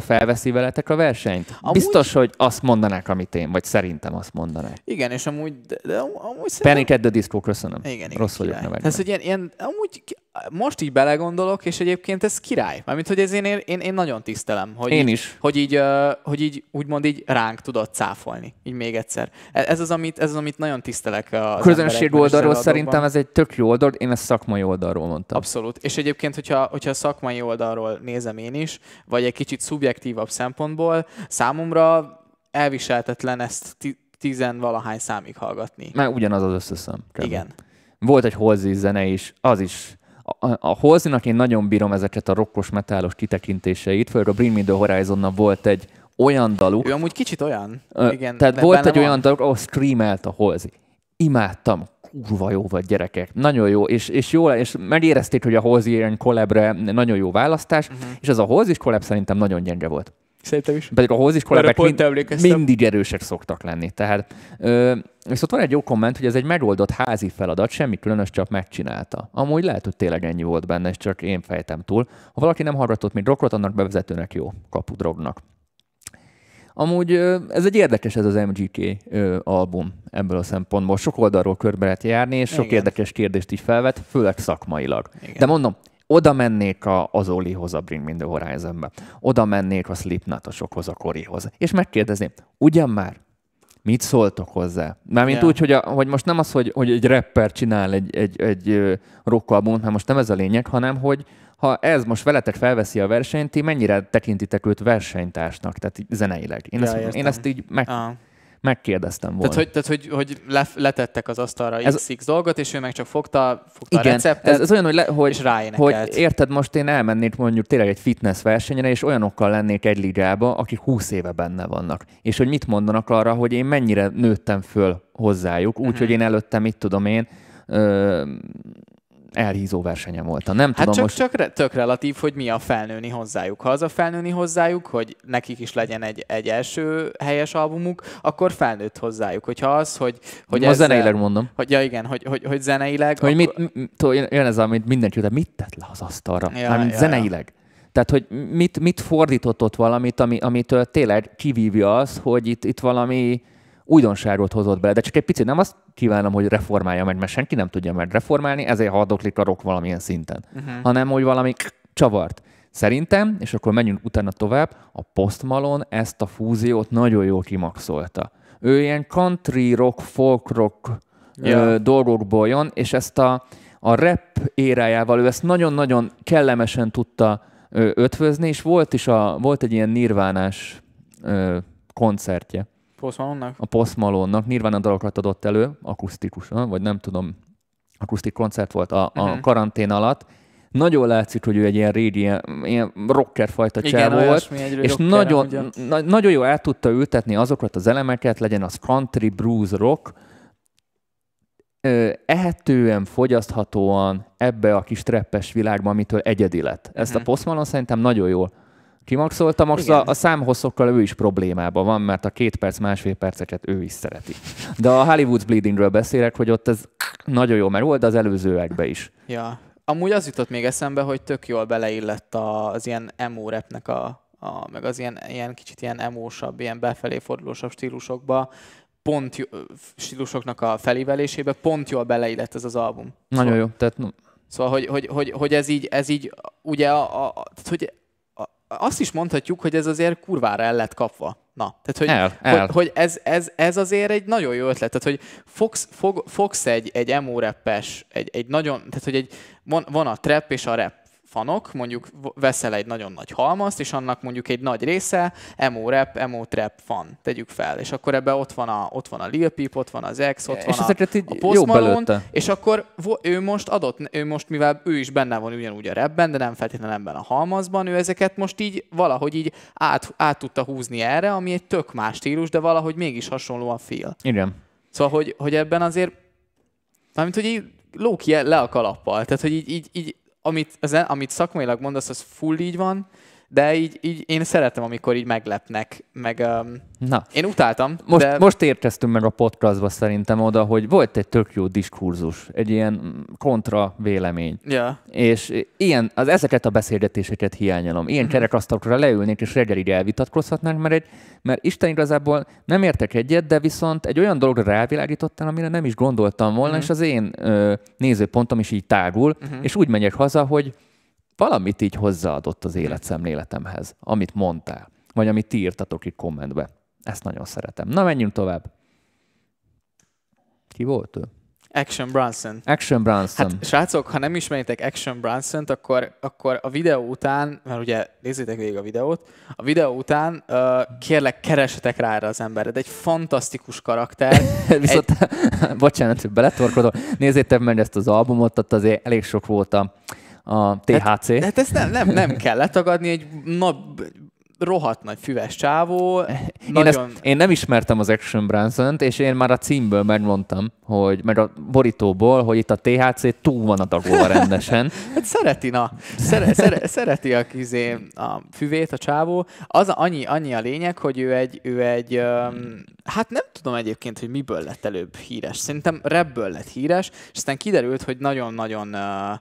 felveszi veletek a versenyt? Amúgy... Biztos, hogy azt mondanák, amit én, vagy szerintem azt mondanák. Igen, és amúgy... De, de amúgy szerintem... Panic at the Disco, köszönöm. Igen, igen Rossz vagyok nevekben. Ez, hogy ilyen, ilyen, amúgy most így belegondolok, és egyébként ez király. Mármint, hogy ez én, én, én nagyon tisztelem. Hogy én így, is. Hogy így, uh, hogy így úgymond így ránk tudott cáfolni. Így még egyszer. E, ez az, amit, ez az, amit nagyon tisztelek a Közönség oldalról szerintem ez egy tök jó oldal, én ezt szakmai oldalról mondtam. Abszolút. És egyébként, hogyha, hogyha szakmai oldalról nézem én is, vagy egy kicsit szubjektívabb szempontból, számomra elviselhetetlen ezt tizenvalahány számig hallgatni. Mert ugyanaz az összeszem. Igen. Volt egy Holzi zene is, az is a, a Holzinak én nagyon bírom ezeket a rokkos metálos kitekintéseit, főleg a Bring Me The horizon volt egy olyan daluk. Ő amúgy kicsit olyan. Ö, Igen, tehát volt egy van. olyan daluk, ahol streamelt a Holzi. Imádtam, kurva jó vagy gyerekek, nagyon jó, és, és jó, és megérezték, hogy a Holzi ilyen kollabre nagyon jó választás, uh-huh. és az a Holzi kollab szerintem nagyon gyenge volt. Szerintem is. Pedig a hóziskolábek mind, mindig erősek szoktak lenni. Tehát, ö, viszont van egy jó komment, hogy ez egy megoldott házi feladat, semmi különös, csak megcsinálta. Amúgy lehet, hogy tényleg ennyi volt benne, és csak én fejtem túl. Ha valaki nem hallgatott még rockot, annak bevezetőnek jó, kapu drognak. Amúgy ez egy érdekes ez az MGK album ebből a szempontból. Sok oldalról körbe lehet járni, és sok Igen. érdekes kérdést is felvet, főleg szakmailag. Igen. De mondom, oda mennék a, az Olihoz, a Bring Me The Horizon-be. Oda mennék a Slipknotosokhoz, a Korihoz. És megkérdezném, ugyan már, mit szóltok hozzá? Mármint yeah. úgy, hogy, a, hogy most nem az, hogy, hogy egy rapper csinál egy, egy, egy rockalbumot, mert most nem ez a lényeg, hanem hogy ha ez most veletek felveszi a versenyt, ti mennyire tekintitek őt versenytársnak, tehát zeneileg? Én, ja, ezt, én ezt így meg, ah megkérdeztem volna. Tehát, hogy, tehát, hogy, hogy le, letettek az asztalra ez, XX dolgot, és ő meg csak fogta, fogta igen, a receptet, ez, ez olyan, hogy, le, hogy, és hogy érted, most én elmennék mondjuk tényleg egy fitness versenyre, és olyanokkal lennék egy ligába, akik 20 éve benne vannak. És hogy mit mondanak arra, hogy én mennyire nőttem föl hozzájuk, úgyhogy uh-huh. én előtte, mit tudom én, ö, elhízó versenyem volt. Nem hát tudom csak, most... csak re- tök relatív, hogy mi a felnőni hozzájuk. Ha az a felnőni hozzájuk, hogy nekik is legyen egy, egy első helyes albumuk, akkor felnőtt hozzájuk. Hogyha az, hogy... hogy ezzel, zeneileg mondom. Hogy, ja igen, hogy, hogy, hogy zeneileg... Hogy akkor... mit, mit, jön ez, amit mindenki, de mit tett le az asztalra? Ja, Mármint ja, zeneileg. Ja. Tehát, hogy mit, mit fordított ott valamit, ami, amitől tényleg kivívja az, hogy itt, itt valami újdonságot hozott bele, de csak egy picit nem azt kívánom, hogy reformálja meg, mert senki nem tudja meg reformálni, ezért haldoklik a rock valamilyen szinten, uh-huh. hanem hogy valami csavart. Szerintem, és akkor menjünk utána tovább, a Post Malone ezt a fúziót nagyon jól kimaxolta. Ő ilyen country rock, folk rock yeah. ö, dolgokból jön, és ezt a, a rap érájával ő ezt nagyon-nagyon kellemesen tudta ö, ötvözni, és volt is a, volt egy ilyen nirvánás ö, koncertje. Post Malone-nak? A Post Malone-nak Nirvana dalokat adott elő, akusztikusan, vagy nem tudom, akusztik koncert volt a, a uh-huh. karantén alatt. Nagyon látszik, hogy ő egy ilyen régi, ilyen, ilyen rocker fajta csávó volt, és rocker, nagyon, na, nagyon jó el tudta ültetni azokat az elemeket, legyen az country, blues, rock, ehetően, fogyaszthatóan ebbe a kis treppes világba, amitől egyedi lett. Ezt uh-huh. a Post Malone szerintem nagyon jól kimaxolta, max a, a számhosszokkal ő is problémában van, mert a két perc, másfél perceket ő is szereti. De a Hollywood's Bleedingről beszélek, hogy ott ez nagyon jó, mert volt az előzőekbe is. Ja. Amúgy az jutott még eszembe, hogy tök jól beleillett az ilyen emo rapnek a, a, meg az ilyen, ilyen kicsit ilyen emósabb, ilyen befelé fordulósabb stílusokba, pont jó, stílusoknak a felívelésébe pont jól beleillett ez az album. Nagyon szóval, jó. Tehát... Szóval, hogy, hogy, hogy, hogy ez így, ez így ugye, a, a, hogy azt is mondhatjuk, hogy ez azért kurvára el lett kapva. Na, tehát hogy, el, el. hogy, hogy ez, ez, ez, azért egy nagyon jó ötlet. Tehát, hogy fogsz, fog, fogsz egy, egy emo egy, egy nagyon, tehát hogy egy, van, van a trap és a rap fanok, mondjuk veszel egy nagyon nagy halmazt, és annak mondjuk egy nagy része emo rap, emo trap fan, tegyük fel. És akkor ebbe ott van a, ott van a Lil Peep, ott van az X, ott és van a, a Post Malone, és akkor ő most adott, ő most, mivel ő is benne van ugyanúgy a rapben, de nem feltétlenül ebben a halmazban, ő ezeket most így valahogy így át, át tudta húzni erre, ami egy tök más stílus, de valahogy mégis hasonló a feel. Igen. Szóval, hogy, hogy ebben azért, mármint, hogy így lóki le a kalappal. Tehát, hogy így, így, így amit, az, amit szakmailag mondasz, az full így van, de így, így én szeretem, amikor így meglepnek, meg um, Na. én utáltam. Most, de... most érkeztünk meg a podcastba szerintem oda, hogy volt egy tök jó diskurzus, egy ilyen kontra vélemény. Ja. És ilyen, az ezeket a beszélgetéseket hiányolom. Ilyen uh-huh. kerekasztalokra leülnék és reggelig elvitatkozhatnánk, mert, egy, mert Isten igazából nem értek egyet, de viszont egy olyan dologra rávilágítottál, amire nem is gondoltam volna, uh-huh. és az én ö, nézőpontom is így tágul, uh-huh. és úgy megyek haza, hogy valamit így hozzáadott az életszemléletemhez, amit mondtál, vagy amit ti írtatok itt kommentbe. Ezt nagyon szeretem. Na, menjünk tovább. Ki volt ő? Action Bronson. Action Bronson. Hát, srácok, ha nem ismeritek Action Bronson-t, akkor, akkor a videó után, mert ugye nézzétek végig a videót, a videó után uh, kérlek, keresetek rá erre az emberre. Egy fantasztikus karakter. Viszont, egy... bocsánat, hogy beletorkodom, nézzétek meg ezt az albumot, ott azért elég sok volt a a THC. Hát, hát ezt nem, nem, nem kell letagadni, egy na, rohadt nagy füves csávó. Én, nagyon... ezt, én nem ismertem az Action bronson és én már a címből megmondtam, hogy, meg a borítóból, hogy itt a THC túl van a dagolva rendesen. hát szereti, na. Szere, szere, szereti a, kizé, a füvét, a csávó. Az annyi, annyi a lényeg, hogy ő egy, ő egy um, hát nem tudom egyébként, hogy miből lett előbb híres. Szerintem rebből lett híres, és aztán kiderült, hogy nagyon-nagyon uh,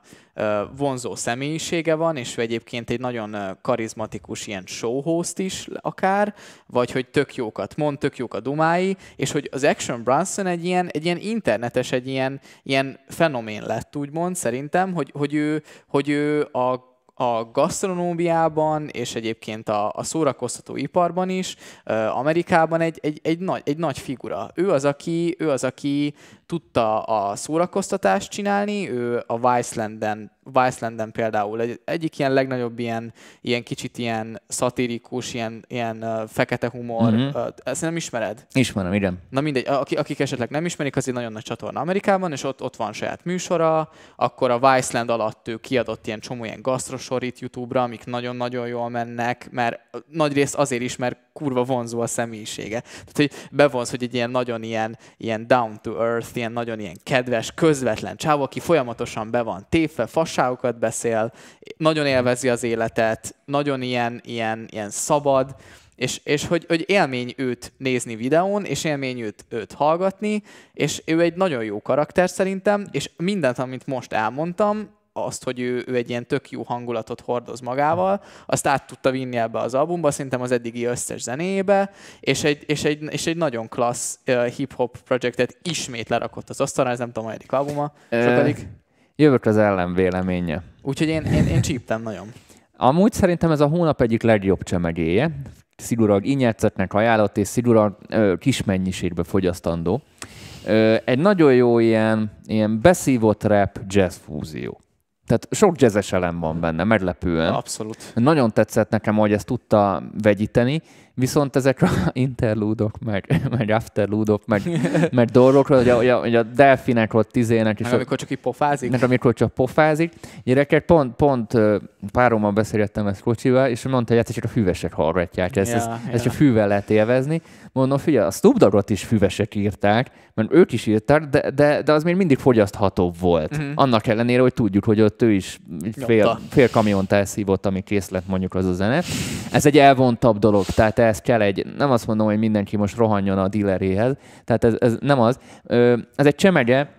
vonzó személyisége van, és ő egyébként egy nagyon karizmatikus ilyen showhost is akár, vagy hogy tök jókat mond, tök jók a dumái, és hogy az Action Bronson egy ilyen, egy ilyen internetes, egy ilyen, ilyen fenomén lett, úgymond, szerintem, hogy, hogy, ő, hogy ő a a gasztronómiában és egyébként a, a szórakoztató iparban is, Amerikában egy, egy, egy, nagy, egy nagy figura. Ő az, aki, ő az, aki tudta a szórakoztatást csinálni, ő a Vicelanden, Vicelanden például egy, egyik ilyen legnagyobb ilyen, ilyen kicsit ilyen szatirikus, ilyen, ilyen uh, fekete humor, mm-hmm. uh, ezt nem ismered? Ismerem, igen. Na mindegy, akik, akik esetleg nem ismerik, az egy nagyon nagy csatorna Amerikában, és ott, ott van saját műsora, akkor a Viceland alatt ő kiadott ilyen csomó ilyen gasztrosorit YouTube-ra, amik nagyon-nagyon jól mennek, mert nagy rész azért is, mert kurva vonzó a személyisége. Tehát, hogy bevonz, hogy egy ilyen nagyon ilyen, ilyen down to earth, ilyen nagyon ilyen kedves, közvetlen csávó, aki folyamatosan be van tépve, fasságokat beszél, nagyon élvezi az életet, nagyon ilyen, ilyen, ilyen szabad, és, és hogy, hogy élmény őt nézni videón, és élmény őt, őt hallgatni, és ő egy nagyon jó karakter szerintem, és mindent, amit most elmondtam, azt, hogy ő, ő egy ilyen tök jó hangulatot hordoz magával, azt át tudta vinni ebbe az albumba, szerintem az eddigi összes zenébe, és egy, és egy, és egy nagyon klassz uh, hip-hop projektet ismét lerakott az asztalra, ez nem tudom, egyedik albuma, sokadik. Jövök az ellenvéleménye. Úgyhogy én, én, én csíptem nagyon. Amúgy szerintem ez a hónap egyik legjobb csemegéje. Szigorúan inyecetnek ajánlott, és szigorúan kis mennyiségbe fogyasztandó. Ö, egy nagyon jó ilyen, ilyen beszívott rap jazz fúzió. Tehát sok jazzes elem van benne, meglepően. Abszolút. Nagyon tetszett nekem, hogy ezt tudta vegyíteni, Viszont ezek a interlúdok, meg, meg afterlúdok, meg, meg dolgokról, hogy a, hogy a, hogy a delfinek ott izének. És meg amikor csak így pofázik. Meg amikor csak pofázik. Gyerekek, pont, pont párommal beszélgettem ezt kocsival, és mondta, hogy csak a füvesek hallgatják ezt, ja, ezt, ja. ezt csak fűvel lehet élvezni. Mondom, figyelj, a Snoop is füvesek írták, mert ők is írták, de, de, de az még mindig fogyasztható volt. Uh-huh. Annak ellenére, hogy tudjuk, hogy ott ő is fél, fél kamiont elszívott, ami kész lett mondjuk az a zene. Ez egy elvontabb dolog, tehát ez kell egy, nem azt mondom, hogy mindenki most rohanjon a dealeréhez, tehát ez, ez nem az. Ez egy csemege,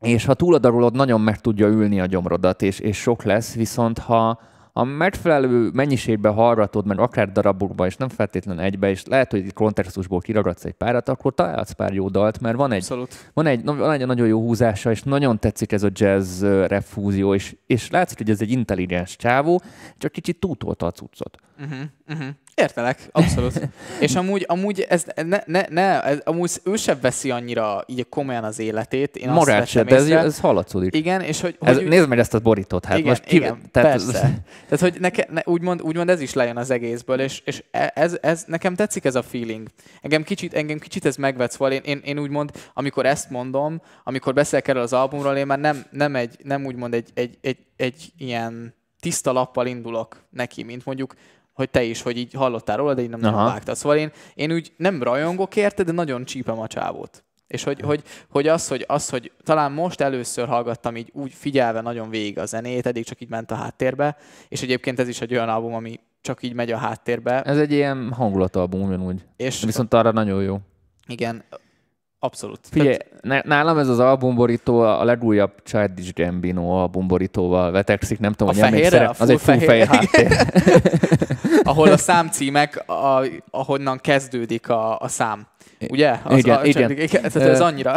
és ha túladarulod, nagyon meg tudja ülni a gyomrodat, és, és sok lesz, viszont ha, ha megfelelő mennyiségben hallgatod, meg akár darabokba, és nem feltétlenül egybe, és lehet, hogy kontextusból kiragadsz egy párat, akkor találsz pár jó dalt, mert van egy, van egy, van egy nagyon jó húzása, és nagyon tetszik ez a jazz refúzió, és, és látszik, hogy ez egy intelligens csávó, csak kicsit túltolta a cuccot. Uh-huh, uh-huh. Értelek, abszolút. és amúgy, amúgy ez, ne, ne, ne, ez, amúgy ő sem veszi annyira így komolyan az életét. Én Magát sem, de ez, ez hallatszódik. Igen, és hogy... Ez, hogy nézd meg ezt a borítót, hát igen, most ki, igen, tehát, persze. tehát, hogy neke, ne, úgymond, úgymond ez is lejön az egészből, és, és e, ez, ez, nekem tetszik ez a feeling. Engem kicsit, engem kicsit ez megvet, szóval én, én, én úgymond, amikor ezt mondom, amikor beszélek erről az albumról, én már nem, nem, egy, nem úgymond egy, egy, egy, egy ilyen tiszta lappal indulok neki, mint mondjuk hogy te is, hogy így hallottál róla, de így nem nagyon vágtad. Szóval én, én úgy nem rajongok érte, de nagyon csípem a csávót. És hogy, hogy, hogy, az, hogy, az, hogy talán most először hallgattam így úgy figyelve nagyon végig a zenét, eddig csak így ment a háttérbe, és egyébként ez is egy olyan album, ami csak így megy a háttérbe. Ez egy ilyen hangulatalbum ugyanúgy. És Viszont arra nagyon jó. Igen, Abszolút. Figyelj, Tehát... nálam ez az albumborító a legújabb Childish Gambino albumborítóval vetekszik, nem tudom, a hogy fehérre, a Az egy full fehér háttér. Ahol a számcímek, a, ahonnan kezdődik a, a szám. Ugye? Az igen, a, igen. igen. Tehát ez annyira.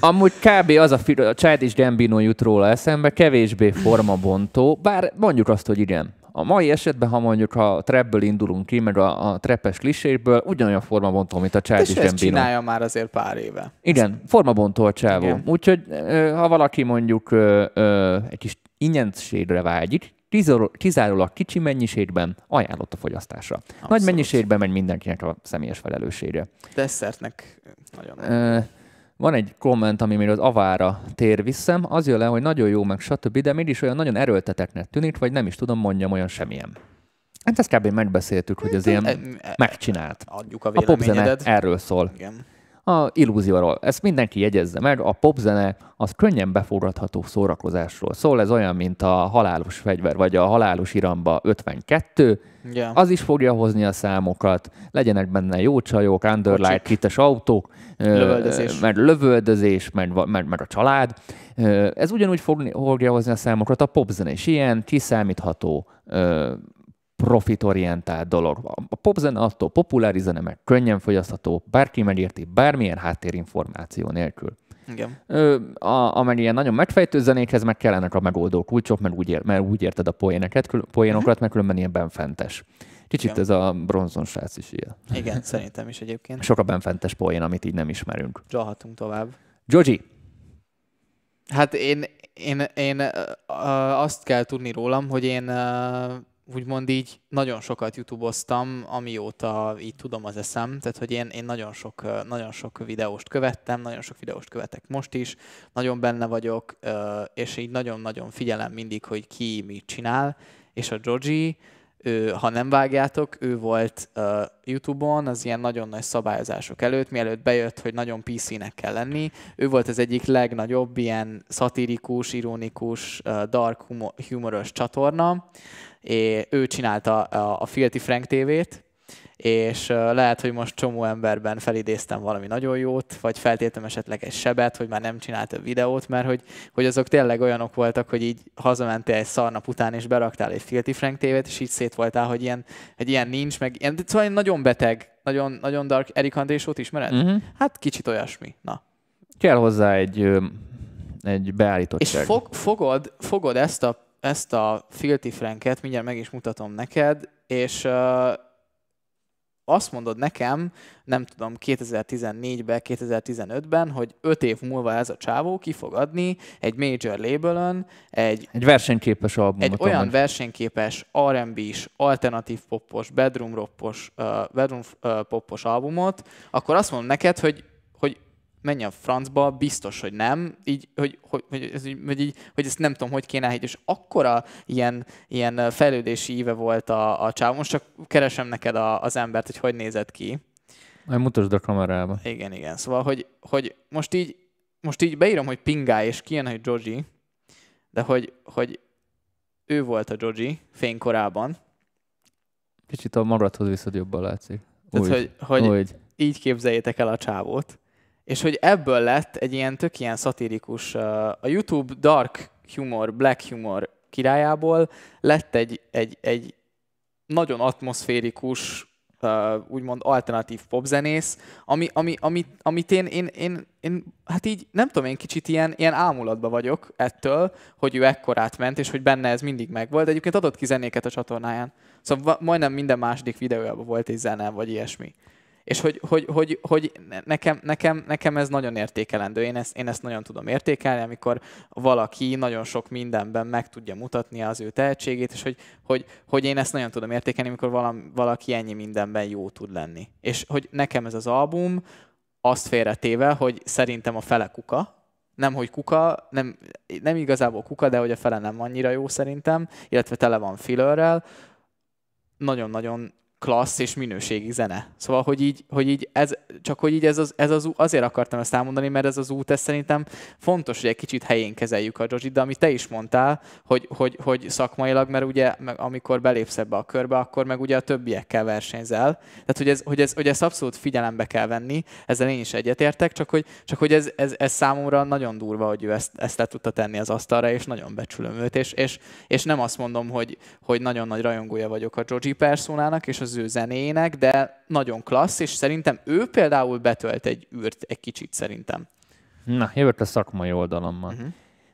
Amúgy kb. az a, a Childish Gambino jut róla eszembe, kevésbé formabontó, bár mondjuk azt, hogy igen. A mai esetben, ha mondjuk a trapből indulunk ki, meg a, a trappes kliséből, ugyanolyan formabontó, mint a Childish Gambino. És csinálja már azért pár éve. Igen, formabontó a csávó. Úgyhogy ha valaki mondjuk egy kis ingyenségre vágyik, kizárólag kicsi mennyiségben ajánlott a fogyasztásra. Abszolút. Nagy mennyiségben megy mindenkinek a személyes felelőssége. Desszertnek nagyon. Uh, van egy komment, ami még az avára tér vissza, az jön le, hogy nagyon jó, meg stb., de mégis olyan nagyon erőlteteknek tűnik, vagy nem is tudom, mondjam olyan semmilyen. Hát ezt kb. megbeszéltük, hogy az ilyen megcsinált. Adjuk a A popzene erről szól. Igen. A illúzióról. Ezt mindenki jegyezze meg. A popzene az könnyen befogadható szórakozásról szól. Ez olyan, mint a halálos fegyver, vagy a halálos iramba 52. Yeah. Az is fogja hozni a számokat. Legyenek benne jó csajok, underlight, kites autók, lövöldözés. mert lövöldözés, mert, mert, mert a család. Ez ugyanúgy fogja hozni a számokat. A popzene is ilyen, kiszámítható, profitorientált dolog. A popzene attól populári zene, meg könnyen fogyasztható, bárki megérti, bármilyen háttérinformáció nélkül. Igen. Ö, a, amely ilyen nagyon megfejtő zenékhez meg kellenek a megoldó kulcsok, mert úgy, ér, mert úgy érted a poéneket, poénokat, uh-huh. mert különben ilyen benfentes. Kicsit Igen. ez a bronzon srác is ilyen. Igen, szerintem is egyébként. Sok a benfentes poén, amit így nem ismerünk. Zsalhatunk tovább. Georgie. Hát én, én, én azt kell tudni rólam, hogy én úgymond így nagyon sokat youtube-oztam, amióta így tudom az eszem, tehát hogy én, én nagyon, sok, nagyon sok videóst követtem, nagyon sok videóst követek most is, nagyon benne vagyok, és így nagyon-nagyon figyelem mindig, hogy ki mit csinál, és a Joji, ő, ha nem vágjátok, ő volt uh, YouTube-on az ilyen nagyon nagy szabályozások előtt, mielőtt bejött, hogy nagyon PC-nek kell lenni. Ő volt az egyik legnagyobb ilyen szatirikus, ironikus, uh, dark humor, humoros csatorna, és ő csinálta a, a Filthy Frank TV-t, és lehet, hogy most csomó emberben felidéztem valami nagyon jót, vagy feltétem esetleg egy sebet, hogy már nem csinált a videót, mert hogy, hogy azok tényleg olyanok voltak, hogy így hazamentél egy szarnap után, és beraktál egy Filthy Frank tévét, és így szét voltál, hogy ilyen, egy ilyen nincs, meg ilyen, szóval nagyon beteg, nagyon, nagyon dark. Eric Andrésót ismered? Uh-huh. Hát kicsit olyasmi. Na. Kell hozzá egy, egy beállítottság. És fog, fogod, fogod ezt a ezt a Filthy Franket, mindjárt meg is mutatom neked, és uh, azt mondod nekem, nem tudom, 2014-ben, 2015-ben, hogy 5 év múlva ez a csávó ki fog adni egy major labelön egy... Egy versenyképes albumot. Egy olyan amely. versenyképes R&B-s, alternatív popos, bedroom, roppos, uh, bedroom uh, popos albumot, akkor azt mondom neked, hogy menj a francba, biztos, hogy nem, így, hogy, hogy, hogy, ez, hogy, így, hogy ezt nem tudom, hogy kéne elhiggy, és akkora ilyen, ilyen fejlődési íve volt a, a csáv. Most csak keresem neked a, az embert, hogy hogy nézett ki. Majd mutasd a kamerába. Igen, igen. Szóval, hogy, hogy most így most így beírom, hogy Pingály, és kijön, hogy Joji, de hogy, hogy ő volt a Joji fénykorában. Kicsit a maradhoz viszont jobban látszik. Tehát, úgy, hogy, hogy úgy. így képzeljétek el a csávót és hogy ebből lett egy ilyen tök ilyen szatirikus, a YouTube dark humor, black humor királyából lett egy, egy, egy nagyon atmoszférikus, úgymond alternatív popzenész, ami, ami, ami, amit én, én, én, én, hát így nem tudom, én kicsit ilyen, ilyen ámulatba vagyok ettől, hogy ő ekkorát ment, és hogy benne ez mindig megvolt, egyébként adott ki zenéket a csatornáján. Szóval majdnem minden második videójában volt egy zene, vagy ilyesmi. És hogy, hogy, hogy, hogy nekem, nekem, nekem ez nagyon értékelendő. Én ezt, én ezt nagyon tudom értékelni, amikor valaki nagyon sok mindenben meg tudja mutatni az ő tehetségét, és hogy, hogy, hogy én ezt nagyon tudom értékelni, amikor valaki ennyi mindenben jó tud lenni. És hogy nekem ez az album azt félretéve, hogy szerintem a fele kuka, nem, hogy kuka, nem, nem igazából kuka, de hogy a fele nem annyira jó szerintem, illetve tele van fillerrel, nagyon-nagyon klassz és minőségi zene. Szóval, hogy így, hogy így ez, csak hogy így ez az, ez az, azért akartam ezt elmondani, mert ez az út, ez szerintem fontos, hogy egy kicsit helyén kezeljük a Joji, de amit te is mondtál, hogy, hogy, hogy szakmailag, mert ugye meg amikor belépsz ebbe a körbe, akkor meg ugye a többiekkel versenyzel. Tehát, hogy, ez, hogy, ez, hogy ezt abszolút figyelembe kell venni, ezzel én is egyetértek, csak hogy, csak hogy ez, ez, ez számomra nagyon durva, hogy ő ezt, ezt le tudta tenni az asztalra, és nagyon becsülöm őt, és, és, és nem azt mondom, hogy, hogy nagyon nagy rajongója vagyok a Joji personának, és az az ő zenének, de nagyon klassz, és szerintem ő például betölt egy űrt egy kicsit szerintem. Na, jövök a szakmai oldalommal. Uh-huh.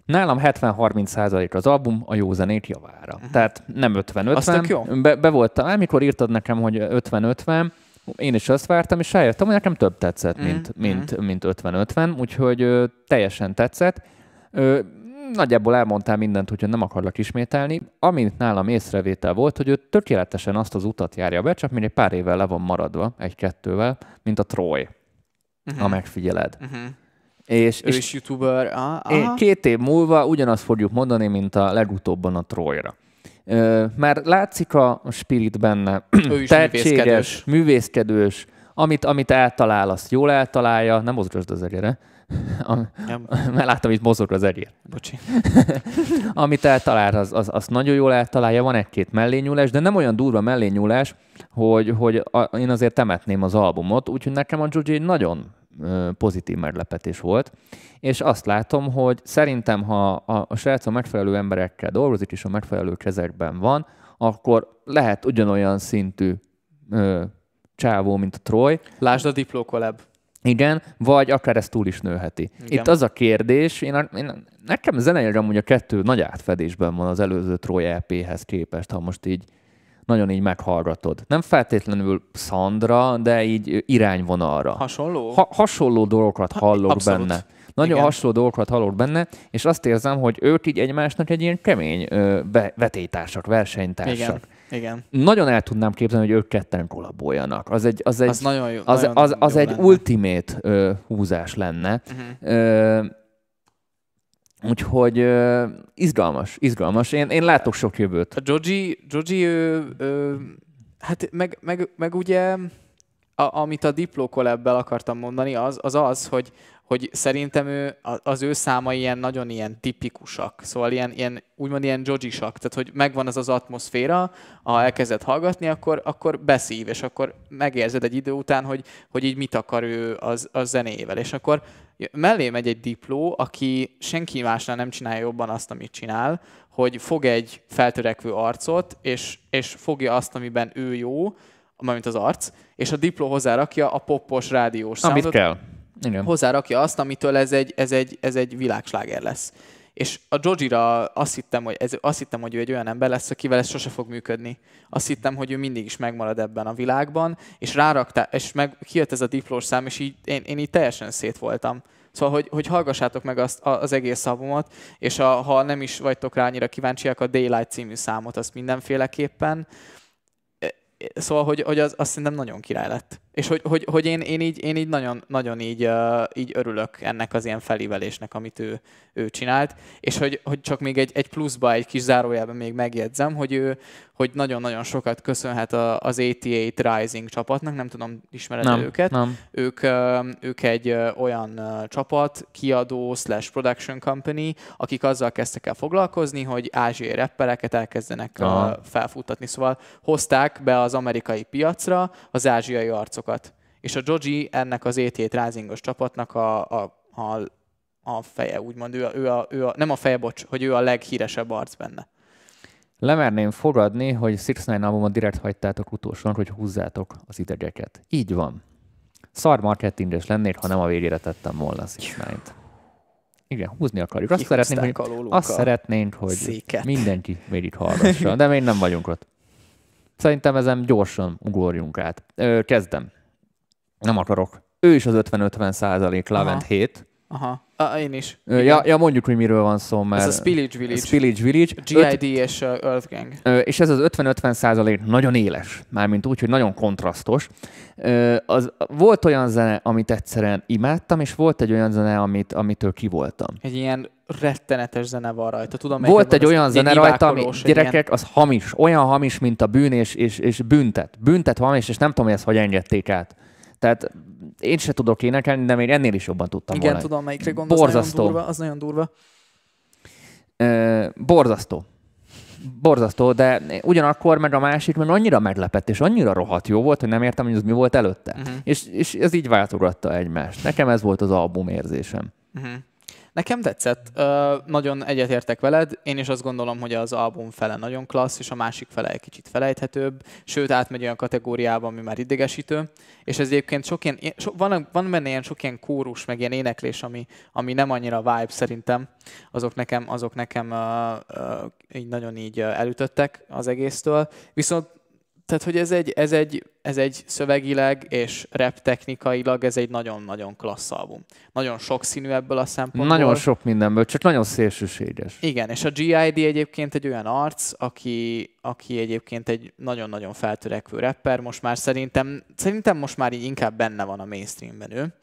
Nálam 70-30 az album a jó zenét javára. Uh-huh. Tehát nem 50-50. jó. Be, be volt, amikor írtad nekem, hogy 50-50, én is azt vártam, és rájöttem, hogy nekem több tetszett, mint, uh-huh. mint, mint 50-50, úgyhogy ö, teljesen tetszett. Ö, nagyjából elmondtál mindent, úgyhogy nem akarlak ismételni. Amint nálam észrevétel volt, hogy ő tökéletesen azt az utat járja be, csak még egy pár évvel le van maradva, egy-kettővel, mint a Troy, uh-huh. ha megfigyeled. Uh-huh. És, ő és is youtuber. Aha. Két év múlva ugyanazt fogjuk mondani, mint a legutóbban a Troyra. Mert látszik a spirit benne, ő is tehetséges, művészkedős. művészkedős, amit, amit eltalál, azt jól eltalálja, nem mozgasd az egyre. Mert láttam, itt mozog az egyér. Bocsi. Amit eltalál, az, az, az nagyon jól eltalálja, van egy-két mellényúlás, de nem olyan durva mellényúlás, hogy, hogy a, én azért temetném az albumot, úgyhogy nekem a Juji nagyon pozitív meglepetés volt, és azt látom, hogy szerintem, ha a, a srác a megfelelő emberekkel dolgozik, és a megfelelő kezekben van, akkor lehet ugyanolyan szintű ö, csávó, mint a Troy. Lásd a Diplo collab. Igen, vagy akár ez túl is nőheti. Igen. Itt az a kérdés, én, én, nekem zeneileg amúgy a kettő nagy átfedésben van az előző Troy EP-hez képest, ha most így nagyon így meghallgatod. Nem feltétlenül Sandra, de így irányvonalra. Hasonló? Ha, hasonló dolgokat hallok Abszolút. benne. Nagyon Igen. hasonló dolgokat hallok benne, és azt érzem, hogy ők így egymásnak egy ilyen kemény ö, vetétársak, versenytársak. Igen. Igen. Nagyon el tudnám képzelni, hogy ők ketten kollaboljanak. Az egy, az egy, az nagyon jó, az, nagyon az, az jó egy lenne. ultimate ö, húzás lenne. Uh-huh. Ö, Úgyhogy ö, izgalmas, izgalmas. Én, én látok sok jövőt. A Joji, Joji ő, ő, hát meg, meg, meg ugye, a, amit a Diplo akartam mondani, az az, az hogy, hogy szerintem ő, az ő száma ilyen nagyon ilyen tipikusak, szóval ilyen, ilyen úgymond ilyen jojisak, tehát hogy megvan az az atmoszféra, ha elkezded hallgatni, akkor, akkor beszív, és akkor megérzed egy idő után, hogy, hogy így mit akar ő az, az zenével, és akkor mellé megy egy dipló, aki senki másnál nem csinálja jobban azt, amit csinál, hogy fog egy feltörekvő arcot, és, és fogja azt, amiben ő jó, mint az arc, és a dipló hozzárakja a poppos rádiós Amit soundot, kell igen. hozzárakja azt, amitől ez egy, ez egy, ez egy világsláger lesz. És a Jojira azt hittem, hogy, ez, azt hittem, hogy ő egy olyan ember lesz, akivel ez sose fog működni. Azt hittem, hogy ő mindig is megmarad ebben a világban, és ráraktál, és meg kijött ez a diplós szám, és így, én, én így teljesen szét voltam. Szóval, hogy, hogy hallgassátok meg azt, az egész albumot, és a, ha nem is vagytok rá annyira kíváncsiak, a Daylight című számot, azt mindenféleképpen. Szóval, hogy, hogy az, azt szerintem nagyon király lett. És hogy, hogy, hogy én, én, így, én így nagyon, nagyon így, uh, így örülök ennek az ilyen felívelésnek, amit ő, ő csinált, és hogy, hogy csak még egy, egy pluszba, egy kis zárójelben még megjegyzem, hogy ő hogy nagyon-nagyon sokat köszönhet a, az 88 Rising csapatnak, nem tudom, ismered nem, őket. Nem. Ők, ők egy olyan csapat, kiadó slash production company, akik azzal kezdtek el foglalkozni, hogy ázsiai rappereket elkezdenek Aha. felfuttatni. Szóval hozták be az amerikai piacra az ázsiai arcok játékosokat. És a Joji ennek az ET Risingos csapatnak a, a, a, a feje, úgymond. Ő a, ő, a, ő a, nem a feje, bocs, hogy ő a leghíresebb arc benne. lemerném fogadni, hogy Six Nine albumot direkt hagytátok utolsón, hogy húzzátok az idegeket. Így van. Szar marketinges lennék, ha nem a végére tettem volna a Six Nine-t. Igen, húzni akarjuk. Azt szeretnénk, hogy, azt szeretnénk, hogy széket. mindenki végig hallgassa, de még nem vagyunk ott. Szerintem ezen gyorsan ugorjunk át. Ö, kezdem. Nem akarok. Ő is az 50-50 százalék Love and Hate. Aha. A, én is. Ja, ja, mondjuk, hogy miről van szó, mert... Ez a Spillage Village. Spillage Village. GID Öt... és uh, Earth Gang. És ez az 50-50 százalék nagyon éles, mármint úgy, hogy nagyon kontrasztos. Az, volt olyan zene, amit egyszerűen imádtam, és volt egy olyan zene, amit, amitől kivoltam. Egy ilyen rettenetes zene van rajta. Tudom, volt egy olyan zene rajta, ami gyerekek, ilyen... az hamis. Olyan hamis, mint a bűn és, és, és büntet. Büntet hamis, és nem tudom, hogy ezt hogy engedték át. Tehát én se tudok énekelni, de még ennél is jobban tudtam Igen, volna. tudom, melyikre gondolsz, Borzasztó. nagyon durva, az nagyon durva. E, borzasztó. Borzasztó, de ugyanakkor meg a másik, mert annyira meglepett, és annyira rohadt jó volt, hogy nem értem, hogy az mi volt előtte. Uh-huh. És, és ez így váltogatta egymást. Nekem ez volt az album érzésem. Uh-huh. Nekem tetszett, uh, nagyon egyetértek veled, én is azt gondolom, hogy az album fele nagyon klassz, és a másik fele egy kicsit felejthetőbb, sőt átmegy olyan kategóriába, ami már idegesítő, és ez egyébként sok ilyen, so, van, van benne ilyen sok ilyen kórus, meg ilyen éneklés, ami, ami nem annyira vibe szerintem, azok nekem, azok nekem uh, uh, így nagyon így elütöttek az egésztől, viszont tehát, hogy ez egy, ez, egy, ez egy szövegileg és rap technikailag ez egy nagyon-nagyon klassz album. Nagyon sokszínű ebből a szempontból. Nagyon sok mindenből, csak nagyon szélsőséges. Igen, és a GID egyébként egy olyan arc, aki, aki egyébként egy nagyon-nagyon feltörekvő rapper, most már szerintem, szerintem most már így inkább benne van a mainstreamben ő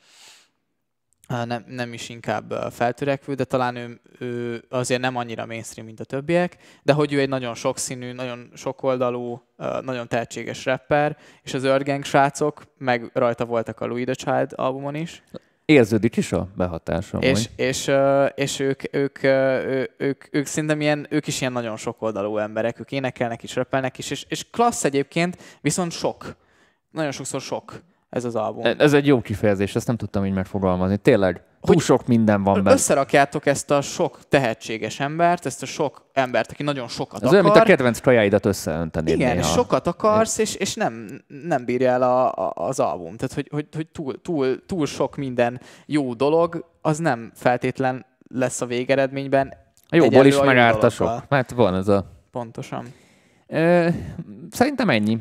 nem, nem is inkább feltörekvő, de talán ő, ő azért nem annyira mainstream, mint a többiek, de hogy ő egy nagyon sokszínű, nagyon sokoldalú, nagyon tehetséges rapper, és az Earth srácok, meg rajta voltak a Louis the Child albumon is. Érződik is a behatása. És, és, és ők, ők, ők, ők, ők szerintem ilyen, ők is ilyen nagyon sokoldalú emberek, ők énekelnek is, rappelnek is, és, és klassz egyébként, viszont sok. Nagyon sokszor sok ez az album. Ez egy jó kifejezés, ezt nem tudtam így megfogalmazni. Tényleg, túl hogy sok minden van benne. Összerakjátok ezt a sok tehetséges embert, ezt a sok embert, aki nagyon sokat ez akar. olyan, mint a kedvenc kajáidat összeönteni. Igen, néha. sokat akarsz, és, és nem, nem bírja el a, a, az album. Tehát, hogy, hogy, hogy túl, túl, túl sok minden jó dolog, az nem feltétlen lesz a végeredményben. A jóból is megárt a sok, mert van ez a... Pontosan. Szerintem ennyi.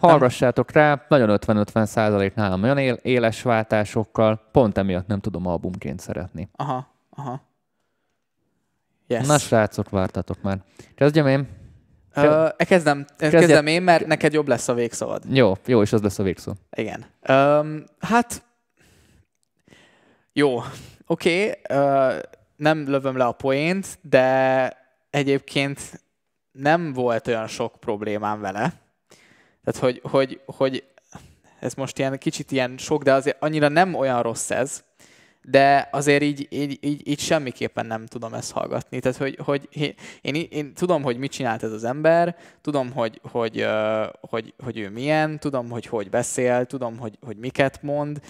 Hallgassátok rá, nagyon 50-50 százalék nálam él, éles váltásokkal, pont emiatt nem tudom albumként szeretni. Aha, aha. Yes. Na srácok, vártatok már. Kezdjem én? Uh, kezdem, kezdem én, mert neked jobb lesz a végszavad. Jó, jó, és az lesz a végszó. Igen. Um, hát, jó, oké, okay, uh, nem lövöm le a poént, de egyébként nem volt olyan sok problémám vele. Tehát, hogy, hogy, hogy ez most ilyen kicsit ilyen sok, de azért annyira nem olyan rossz ez, de azért így, így, így, így semmiképpen nem tudom ezt hallgatni. Tehát, hogy, hogy én, én, én tudom, hogy mit csinált ez az ember, tudom, hogy, hogy, hogy, hogy ő milyen, tudom, hogy hogy beszél, tudom, hogy, hogy miket mond,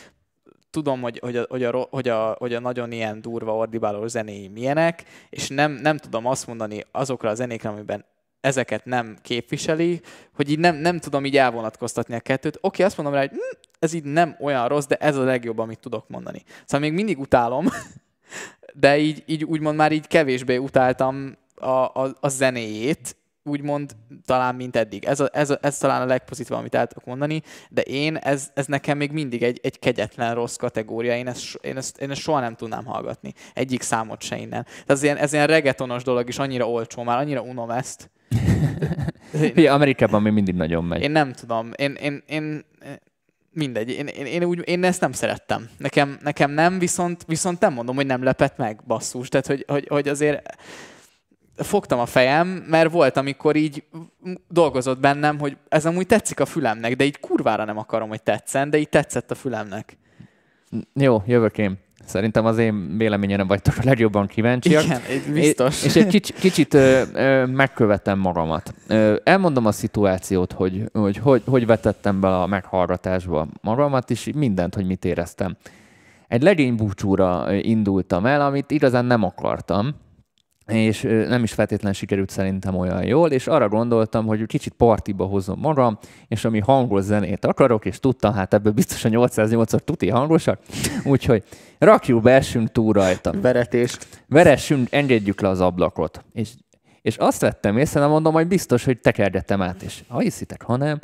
tudom, hogy, hogy, a, hogy, a, hogy, a, hogy a nagyon ilyen durva ordibáló zenéi milyenek, és nem, nem tudom azt mondani azokra a zenékre, amiben ezeket nem képviseli, hogy így nem, nem tudom így elvonatkoztatni a kettőt. Oké, okay, azt mondom rá, hogy hm, ez így nem olyan rossz, de ez a legjobb, amit tudok mondani. Szóval még mindig utálom, de így, így úgymond már így kevésbé utáltam a, a, a zenéjét, úgymond talán, mint eddig. Ez, a, ez, a, ez talán a legpozitívabb, amit el tudok mondani, de én, ez, ez nekem még mindig egy, egy kegyetlen rossz kategória, én ezt, én, ezt, én ezt soha nem tudnám hallgatni. Egyik számot se innen. Tehát ez ilyen, ez ilyen regetonos dolog is, annyira olcsó, már annyira unom ezt. Ugye, Amerikában még mindig nagyon megy. Én nem tudom. Én, én, én, mindegy, én, én, én, úgy, én ezt nem szerettem. Nekem, nekem nem, viszont, viszont nem mondom, hogy nem lepett meg, basszus. Tehát, hogy, hogy, hogy azért fogtam a fejem, mert volt, amikor így dolgozott bennem, hogy ez amúgy tetszik a fülemnek, de így kurvára nem akarom, hogy tetszen, de így tetszett a fülemnek. Jó, jövök én. Szerintem az én véleményemre vagytok a legjobban kíváncsiak. Igen, biztos. És egy kicsit, kicsit ö, ö, megkövetem magamat. Ö, elmondom a szituációt, hogy hogy, hogy hogy vetettem be a meghallgatásba magamat, és mindent, hogy mit éreztem. Egy legénybúcsúra indultam el, amit igazán nem akartam, és nem is feltétlenül sikerült szerintem olyan jól, és arra gondoltam, hogy kicsit partiba hozom magam, és ami hangos zenét akarok, és tudtam, hát ebből biztos a 808 tuti hangosak, úgyhogy rakjuk be, essünk túl rajta. Veretést. Veressünk, engedjük le az ablakot. És, és azt vettem észre, nem mondom, hogy biztos, hogy tekergetem át, és ha hiszitek, hanem nem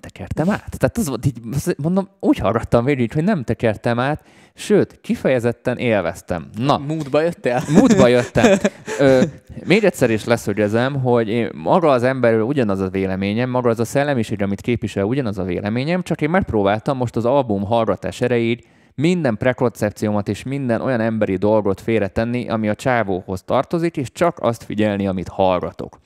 tekertem át. Tehát az volt így, mondom, úgy hallgattam végig, hogy nem tekertem át, sőt, kifejezetten élveztem. Na. Mútba jöttél? Mútba jöttem. Ö, még egyszer is leszögezem, hogy én, maga az emberről ugyanaz a véleményem, maga az a szellemiség, amit képvisel, ugyanaz a véleményem, csak én megpróbáltam most az album hallgatás erejéig minden prekoncepciómat és minden olyan emberi dolgot félretenni, ami a csávóhoz tartozik, és csak azt figyelni, amit hallgatok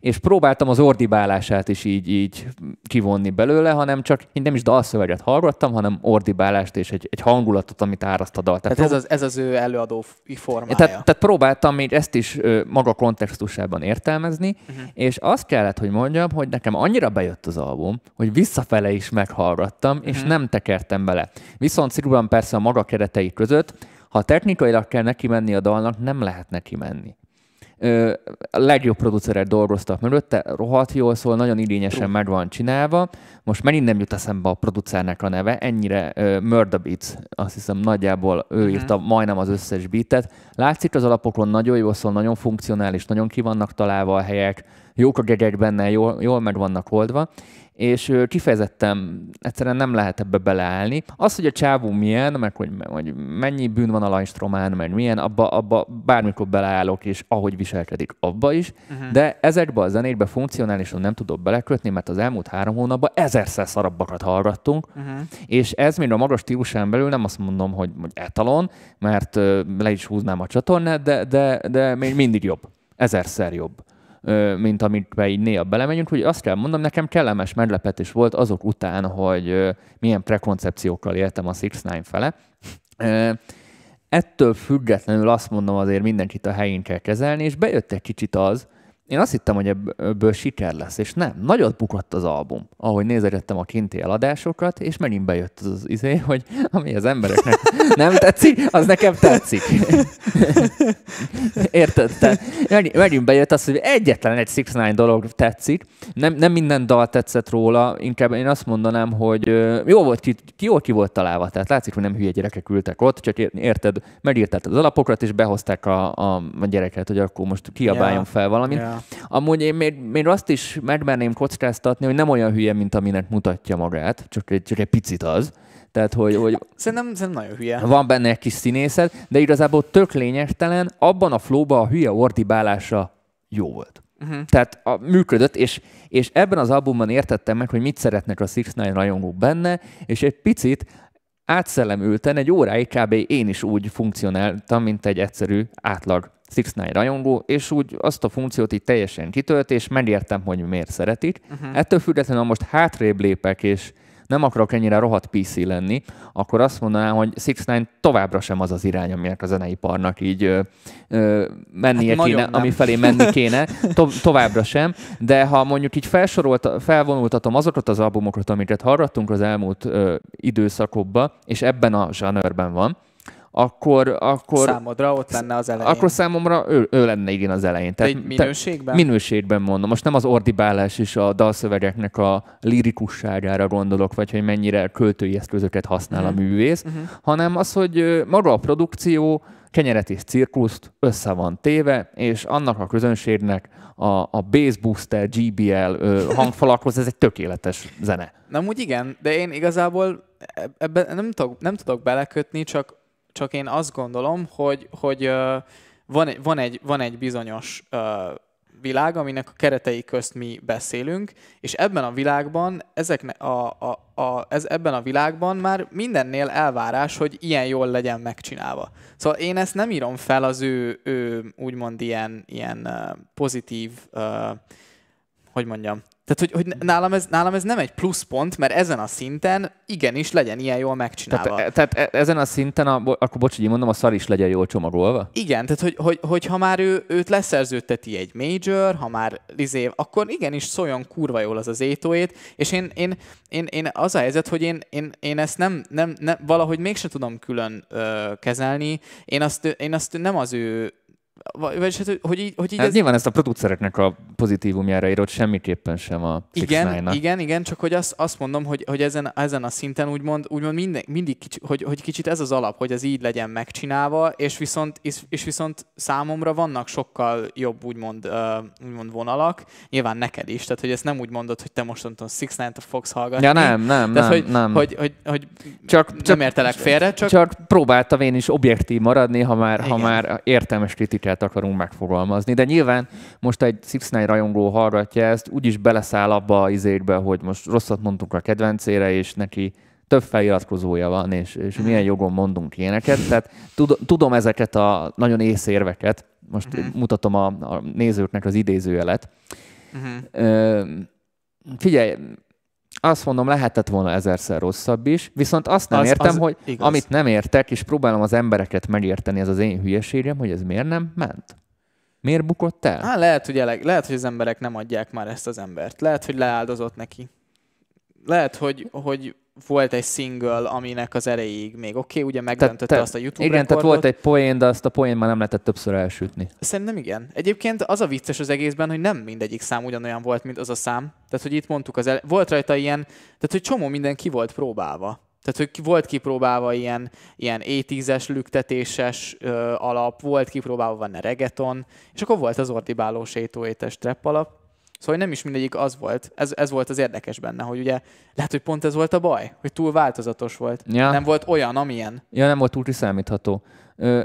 és próbáltam az ordibálását is így, így kivonni belőle, hanem csak én nem is dalszöveget hallgattam, hanem ordibálást és egy, egy hangulatot, amit áraszt a dal. Tehát, tehát ez, az, ez az ő előadó formája. Tehát, tehát próbáltam még ezt is ö, maga kontextusában értelmezni, uh-huh. és azt kellett, hogy mondjam, hogy nekem annyira bejött az album, hogy visszafele is meghallgattam, uh-huh. és mhm. nem tekertem bele. Viszont szigorúan persze a maga keretei között, ha technikailag kell neki menni a dalnak, nem lehet neki menni a legjobb producerek dolgoztak mögötte, rohadt jól szól, nagyon idényesen meg van csinálva. Most megint nem jut eszembe a producernek a neve, ennyire uh, Murder Beats, azt hiszem nagyjából ő uh-huh. írta majdnem az összes beatet. Látszik az alapokon nagyon jól szól, nagyon funkcionális, nagyon ki vannak találva a helyek, jók a gegek benne, jól, jól meg vannak oldva, és kifejezetten egyszerűen nem lehet ebbe beleállni. Az, hogy a csávó milyen, meg hogy, hogy mennyi bűn van a Lajstromán, meg milyen, abba, abba bármikor beleállok, és ahogy viselkedik, abba is, uh-huh. de ezekbe a zenékbe funkcionálisan nem tudok belekötni, mert az elmúlt három hónapban ezerszer szarabbakat hallgattunk, uh-huh. és ez még a magas stílusán belül nem azt mondom, hogy, hogy etalon, mert le is húznám a csatornát, de, de, de még mindig jobb. Ezerszer jobb mint amikbe így néha belemegyünk, hogy azt kell mondom, nekem kellemes meglepetés volt azok után, hogy milyen prekoncepciókkal éltem a 6 fele. Ettől függetlenül azt mondom, azért mindenkit a helyén kell kezelni, és bejött egy kicsit az, én azt hittem, hogy ebből siker lesz, és nem. Nagyot bukott az album, ahogy nézegettem a kinti eladásokat, és megint bejött az, az izé, hogy ami az embereknek nem tetszik, az nekem tetszik. Érted? Te? Megint bejött az, hogy egyetlen egy 6 9 dolog tetszik. Nem, nem minden dal tetszett róla, inkább én azt mondanám, hogy jó volt ki, jól ki volt találva, tehát látszik, hogy nem hülye gyerekek ültek ott, csak érted, megírták az alapokat, és behozták a, a, a gyereket, hogy akkor most kiabáljon fel valamit. Yeah. Amúgy én még, még azt is megmerném kockáztatni, hogy nem olyan hülye, mint aminek mutatja magát, csak egy, csak egy picit az. Tehát, hogy, hogy szerintem, szerintem nagyon hülye. Van benne egy kis színészet, de igazából tök lényegtelen, abban a flóban a hülye ordibálása jó volt. Uh-huh. Tehát a, működött, és, és ebben az albumban értettem meg, hogy mit szeretnek a Six Nine rajongók benne, és egy picit átszellemülten egy óráig kb. én is úgy funkcionáltam, mint egy egyszerű átlag 6 9 rajongó, és úgy azt a funkciót így teljesen kitölt, és megértem, hogy miért szeretik. Uh-huh. Ettől függetlenül, ha most hátrébb lépek, és nem akarok ennyire rohadt PC lenni, akkor azt mondanám, hogy 6 9 továbbra sem az az irány, aminek a zeneiparnak így ö, ö, mennie hát kéne, ami felé menni kéne, to- továbbra sem, de ha mondjuk így felsorolt, felvonultatom azokat az albumokat, amiket hallgattunk az elmúlt ö, időszakokban, és ebben a zsanőrben van, akkor... akkor Számodra ott lenne az elején. Akkor számomra ő, ő lenne igen az elején. Tehát, egy minőségben? Te, minőségben mondom. Most nem az ordibálás és a dalszövegeknek a lirikusságára gondolok, vagy hogy mennyire költői eszközöket használ uh-huh. a mhm. művész, uh-huh. hanem az, hogy maga a produkció kenyeret és cirkuszt össze van téve, és annak a közönségnek a, a Bass Booster GBL ö, hangfalakhoz ez egy tökéletes zene. Na, úgy igen, de én igazából ebben nem tudok, nem tudok belekötni, csak csak én azt gondolom, hogy, hogy van, egy, van, egy, van egy bizonyos világ, aminek a keretei közt mi beszélünk, és ebben a világban, ezek a, a, a, ez, ebben a világban már mindennél elvárás, hogy ilyen jól legyen megcsinálva. Szóval én ezt nem írom fel az ő, ő úgymond ilyen, ilyen pozitív, hogy mondjam, tehát, hogy, hogy nálam, ez, nálam ez nem egy pluszpont, mert ezen a szinten igenis legyen ilyen jól megcsinálva. Tehát, tehát e, ezen a szinten, a, akkor bocs, így mondom, a szar is legyen jól csomagolva? Igen, tehát hogy, hogy, hogy ha már ő, őt leszerződteti egy major, ha már izé, akkor igenis szóljon kurva jól az az étóét, és én, én, én, én az a helyzet, hogy én, én, én ezt nem, nem, nem valahogy mégse tudom külön ö, kezelni, én azt, én azt nem az ő Vagy hát, hogy így, hogy így hát ez... Nyilván ezt a producereknek a pozitívumjára írott semmiképpen sem a igen, igen, igen, csak hogy azt, azt mondom, hogy, hogy ezen, ezen a szinten úgymond, úgymond minden, mindig kicsi, hogy, hogy kicsit ez az alap, hogy ez így legyen megcsinálva, és viszont, és, és viszont számomra vannak sokkal jobb úgymond, uh, úgymond vonalak, nyilván neked is, tehát hogy ezt nem úgy mondod, hogy te mostantól Six a fogsz hallgatni. Ja nem, nem, tehát, nem, hogy, nem. Hogy, hogy, hogy csak, nem csak, értelek félre, csak... Csak próbáltam én is objektív maradni, ha már, ha már értelmes kritikát akarunk megfogalmazni. De nyilván most egy Six Nine rajongó hallgatja ezt, úgyis beleszáll abba az izékbe, hogy most rosszat mondtunk a kedvencére, és neki több feliratkozója van, és, és milyen jogon mondunk ilyeneket. Tehát tudom ezeket a nagyon észérveket, most uh-huh. mutatom a, a nézőknek az idézőjelet. Uh-huh. figyelj, azt mondom, lehetett volna ezerszer rosszabb is, viszont azt nem az, értem, az hogy igaz. amit nem értek, és próbálom az embereket megérteni, ez az én hülyeségem, hogy ez miért nem ment. Miért bukott el? Hát lehet, hogy, eleg, lehet, hogy az emberek nem adják már ezt az embert. Lehet, hogy leáldozott neki. Lehet, hogy, hogy volt egy single, aminek az erejéig még oké, okay, ugye megdöntötte te, azt a YouTube Igen, rekordot. tehát volt egy poén, de azt a poén már nem lehetett többször elsütni. Szerintem igen. Egyébként az a vicces az egészben, hogy nem mindegyik szám ugyanolyan volt, mint az a szám. Tehát, hogy itt mondtuk, az ele- volt rajta ilyen, tehát, hogy csomó minden ki volt próbálva. Tehát, hogy volt kipróbálva ilyen, ilyen E10-es, lüktetéses ö, alap, volt kipróbálva van a reggaeton, és akkor volt az ordibáló sétóétes trap alap. Szóval nem is mindegyik az volt. Ez, ez volt az érdekes benne, hogy ugye lehet, hogy pont ez volt a baj, hogy túl változatos volt. Ja. Nem volt olyan, amilyen. Ja, nem volt túl kiszámítható.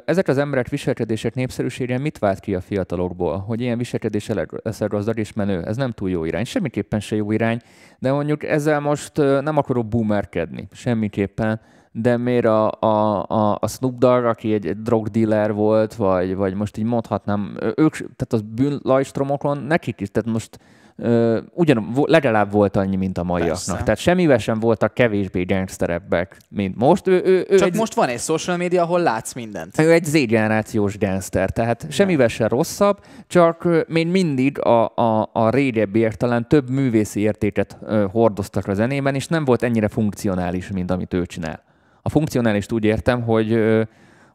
Ezek az emberek viselkedések népszerűsége mit vált ki a fiatalokból? Hogy ilyen viselkedés leszel gazdag és menő? Ez nem túl jó irány. Semmiképpen se jó irány, de mondjuk ezzel most nem akarok boomerkedni. Semmiképpen de miért a, a, a, a Snoop Dogg, aki egy, egy drogdealer volt, vagy, vagy most így mondhatnám, ők, tehát az bűnlajstromokon nekik is, tehát most Uh, ugyan legalább volt annyi, mint a maiaknak. Persze. Tehát semmivel sem voltak kevésbé gangsterebbek, mint most. Ő, ő, ő Csak egy, most van egy social media, ahol látsz mindent. Ő egy Z-generációs gangster, tehát semmivel sem rosszabb, csak még mindig a, a, a régebbiek talán több művészi értéket hordoztak a zenében, és nem volt ennyire funkcionális, mint amit ő csinál. A funkcionálist úgy értem, hogy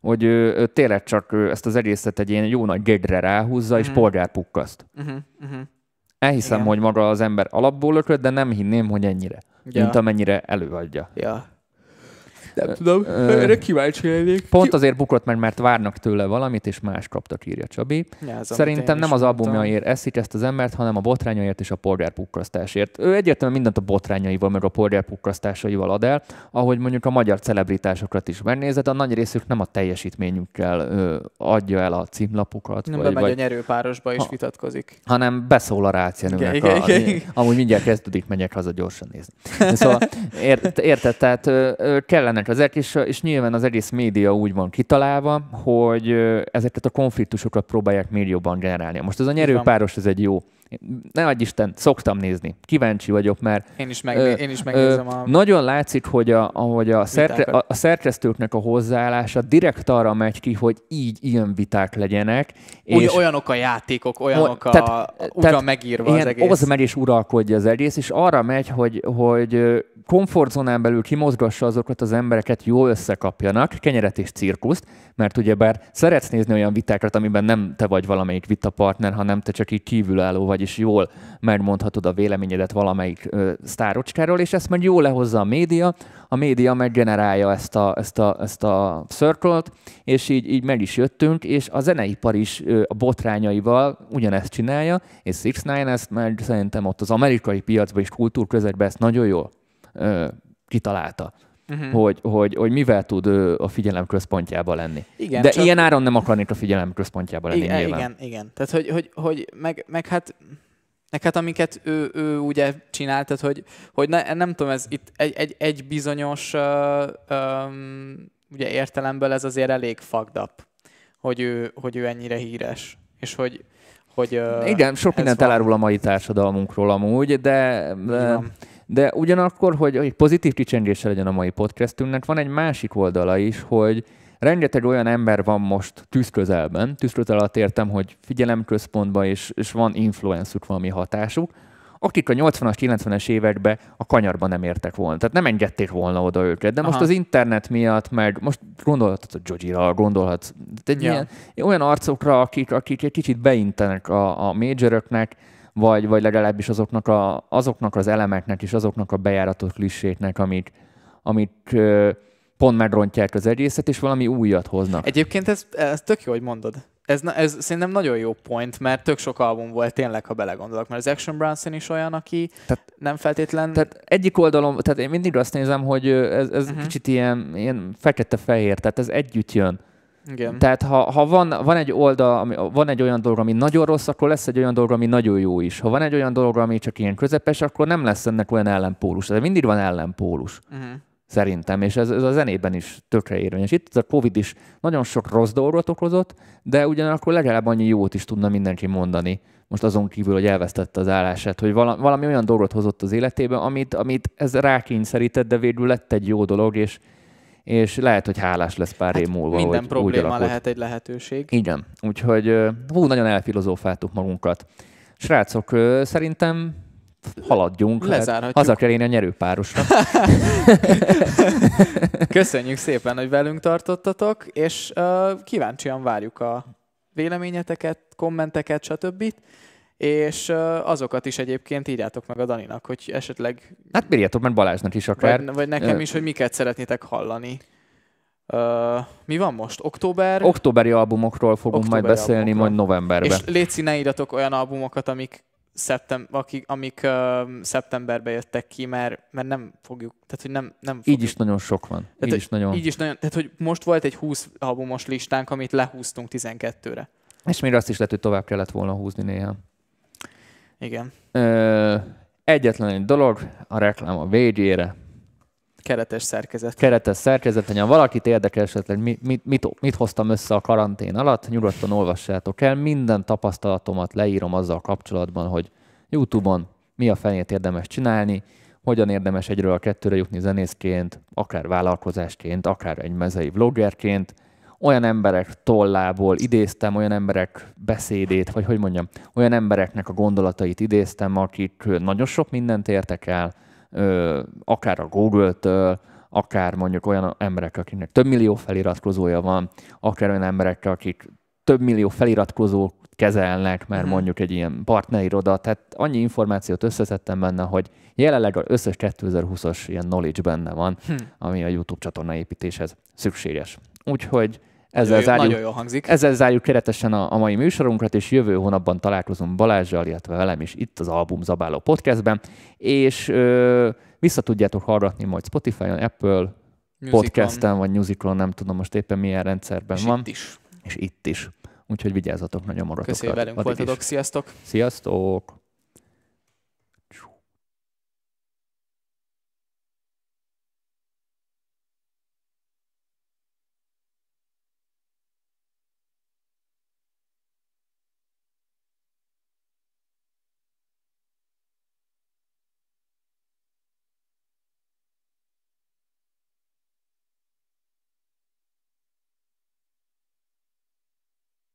hogy ő, ő tényleg csak ezt az egészet egy ilyen jó nagy gedre ráhúzza, uh-huh. és mhm. polgárpukkaszt. Uh-huh. Uh-huh. Elhiszem, Igen. hogy maga az ember alapból lökött, de nem hinném, hogy ennyire. Ja. Mint amennyire előadja. Ja. Nem tudom, erre kíváncsi lennék. Pont azért bukott meg, mert várnak tőle valamit, és más kaptak, írja Csabi. Ja, Szerintem nem az albumjaért eszik ezt az embert, hanem a botrányaért és a polgárpukkasztásért. Ő egyértelműen mindent a botrányaival, meg a polgárpukkasztásaival ad el, ahogy mondjuk a magyar celebritásokat is megnézed, a nagy részük nem a teljesítményükkel ö, adja el a címlapukat. Nem vagy, vagy, a nyerőpárosba is ha, vitatkozik. Hanem beszól a rácienőnek. Igen, a, igen, igen. Amúgy mindjárt kezdődik, megyek haza gyorsan nézni. Szóval ért, érted, tehát ö, ö, kellene ezek, és, és nyilván az egész média úgy van kitalálva, hogy ezeket a konfliktusokat próbálják még jobban generálni. Most ez a nyerőpáros, ez egy jó ne adj Isten, szoktam nézni. Kíváncsi vagyok, mert... Én is, megné- ö, én is megnézem ö, a... Nagyon látszik, hogy a, ahogy a, szertre, a, a szerkesztőknek a hozzáállása direkt arra megy ki, hogy így ilyen viták legyenek. Úgy, és olyanok a játékok, olyanok a... Tehát, tehát megírva az egész. Az megy és uralkodja az egész, és arra megy, hogy, hogy komfortzónán belül kimozgassa azokat az embereket, jól összekapjanak, kenyeret és cirkuszt, mert ugyebár szeretsz nézni olyan vitákat, amiben nem te vagy valamelyik vitapartner, hanem te csak így kívülálló vagy, és jól megmondhatod a véleményedet valamelyik ö, sztárocskáról, és ezt meg jól lehozza a média, a média meggenerálja ezt a, ezt a, ezt a circle és így, így meg is jöttünk, és a zeneipar is ö, a botrányaival ugyanezt csinálja, és Six Nine ezt meg szerintem ott az amerikai piacban és kultúrközegben ezt nagyon jól ö, kitalálta. Uh-huh. Hogy, hogy, hogy mivel tud a figyelem központjába lenni. Igen, De csak... ilyen áron nem akarnék a figyelem központjába lenni igen, nyilván. Igen, igen. Tehát, hogy, hogy, hogy meg, meg hát meg hát amiket ő, ő ugye csinált, tehát hogy, hogy ne, nem tudom, ez itt egy, egy, egy bizonyos uh, um, ugye értelemből ez azért elég fucked up, hogy ő, hogy ő ennyire híres. És hogy, hogy uh, Igen, sok mindent elárul a mai társadalmunkról amúgy, de, de de ugyanakkor, hogy egy pozitív kicsengése legyen a mai podcastünknek, van egy másik oldala is, hogy rengeteg olyan ember van most tűzközelben, tűzközel alatt értem, hogy figyelemközpontban, és, és van influencük, valami hatásuk, akik a 80-as, 90-es években a kanyarban nem értek volna. Tehát nem engedték volna oda őket. De Aha. most az internet miatt, meg most gondolhatsz a Joji-ra, gondolhatsz egy ja. ilyen, olyan arcokra, akik, akik egy kicsit beintenek a, a majoröknek, vagy, vagy legalábbis azoknak, a, azoknak az elemeknek és azoknak a bejáratott kliséknek, amik, amik pont megrontják az egészet, és valami újat hoznak. Egyébként ez, ez tök jó, hogy mondod. Ez, ez szerintem nagyon jó point, mert tök sok album volt tényleg, ha belegondolok, mert az Action Bronson is olyan, aki tehát, nem feltétlen... Tehát egyik oldalon, tehát én mindig azt nézem, hogy ez, ez uh-huh. kicsit ilyen, ilyen fekete-fehér, tehát ez együtt jön. Igen. Tehát ha, ha van, van egy oldal, ami, van egy olyan dolog, ami nagyon rossz, akkor lesz egy olyan dolog, ami nagyon jó is. Ha van egy olyan dolog, ami csak ilyen közepes, akkor nem lesz ennek olyan ellenpólus. De mindig van ellenpólus. Uh-huh. Szerintem, és ez, ez a zenében is tökre érvényes. Itt a Covid is nagyon sok rossz dolgot okozott, de ugyanakkor legalább annyi jót is tudna mindenki mondani. Most azon kívül, hogy elvesztette az állását, hogy valami olyan dolgot hozott az életébe, amit, amit ez rákényszerített, de végül lett egy jó dolog, és, és lehet, hogy hálás lesz pár hát év múlva. Minden hogy probléma lehet egy lehetőség. Igen, úgyhogy hú, nagyon elfilozófáltuk magunkat. Srácok, szerintem haladjunk. Hát Lezárhatjuk. Haza kell én a nyerőpárosra. Köszönjük szépen, hogy velünk tartottatok, és uh, kíváncsian várjuk a véleményeteket, kommenteket, stb. És azokat is egyébként írjátok meg a Daninak, hogy esetleg... Hát írjátok meg Balázsnak is akár. Vagy, vagy nekem is, hogy miket szeretnétek hallani. Uh, mi van most? Október? Októberi albumokról fogunk Októberi majd beszélni, albumokról. majd novemberben. És létszi, ne írjatok olyan albumokat, amik szeptem, akik, amik uh, szeptemberbe jöttek ki, mert, mert nem fogjuk, tehát hogy nem, nem fogjuk. Így is nagyon sok van. Tehát, így is nagyon... Így is nagyon, tehát hogy most volt egy 20 albumos listánk, amit lehúztunk 12-re. És még azt is lehet, hogy tovább kellett volna húzni néha. Igen. Ö, egyetlen egy dolog, a reklám a végére. Keretes szerkezet. Keretes szerkezet. Ha valakit érdekel esetleg, mit, mit, mit, mit hoztam össze a karantén alatt, nyugodtan olvassátok el. Minden tapasztalatomat leírom azzal kapcsolatban, hogy YouTube-on mi a fenét érdemes csinálni, hogyan érdemes egyről a kettőre jutni zenészként, akár vállalkozásként, akár egy mezei vloggerként. Olyan emberek tollából idéztem, olyan emberek beszédét, vagy hogy mondjam, olyan embereknek a gondolatait idéztem, akik nagyon sok mindent értek el, akár a Google-től, akár mondjuk olyan emberek, akiknek több millió feliratkozója van, akár olyan emberek, akik több millió feliratkozó kezelnek, mert hmm. mondjuk egy ilyen partneriroda, tehát annyi információt összeszedtem benne, hogy jelenleg az összes 2020-as ilyen knowledge benne van, hmm. ami a YouTube csatorna építéshez szükséges. Úgyhogy ezzel, zárjuk, nagyon jól hangzik. ezzel zárjuk keretesen a, a mai műsorunkat, és jövő hónapban találkozunk Balázsjal, illetve velem is itt az Album Zabáló podcastben, és ö, vissza tudjátok hallgatni majd Spotify-on, Apple Musicon. podcasten, vagy Musicon, nem tudom most éppen milyen rendszerben és van. itt is. És itt is. Úgyhogy vigyázzatok nagyon maradok. Köszönjük velünk voltatok, sziasztok! Sziasztok!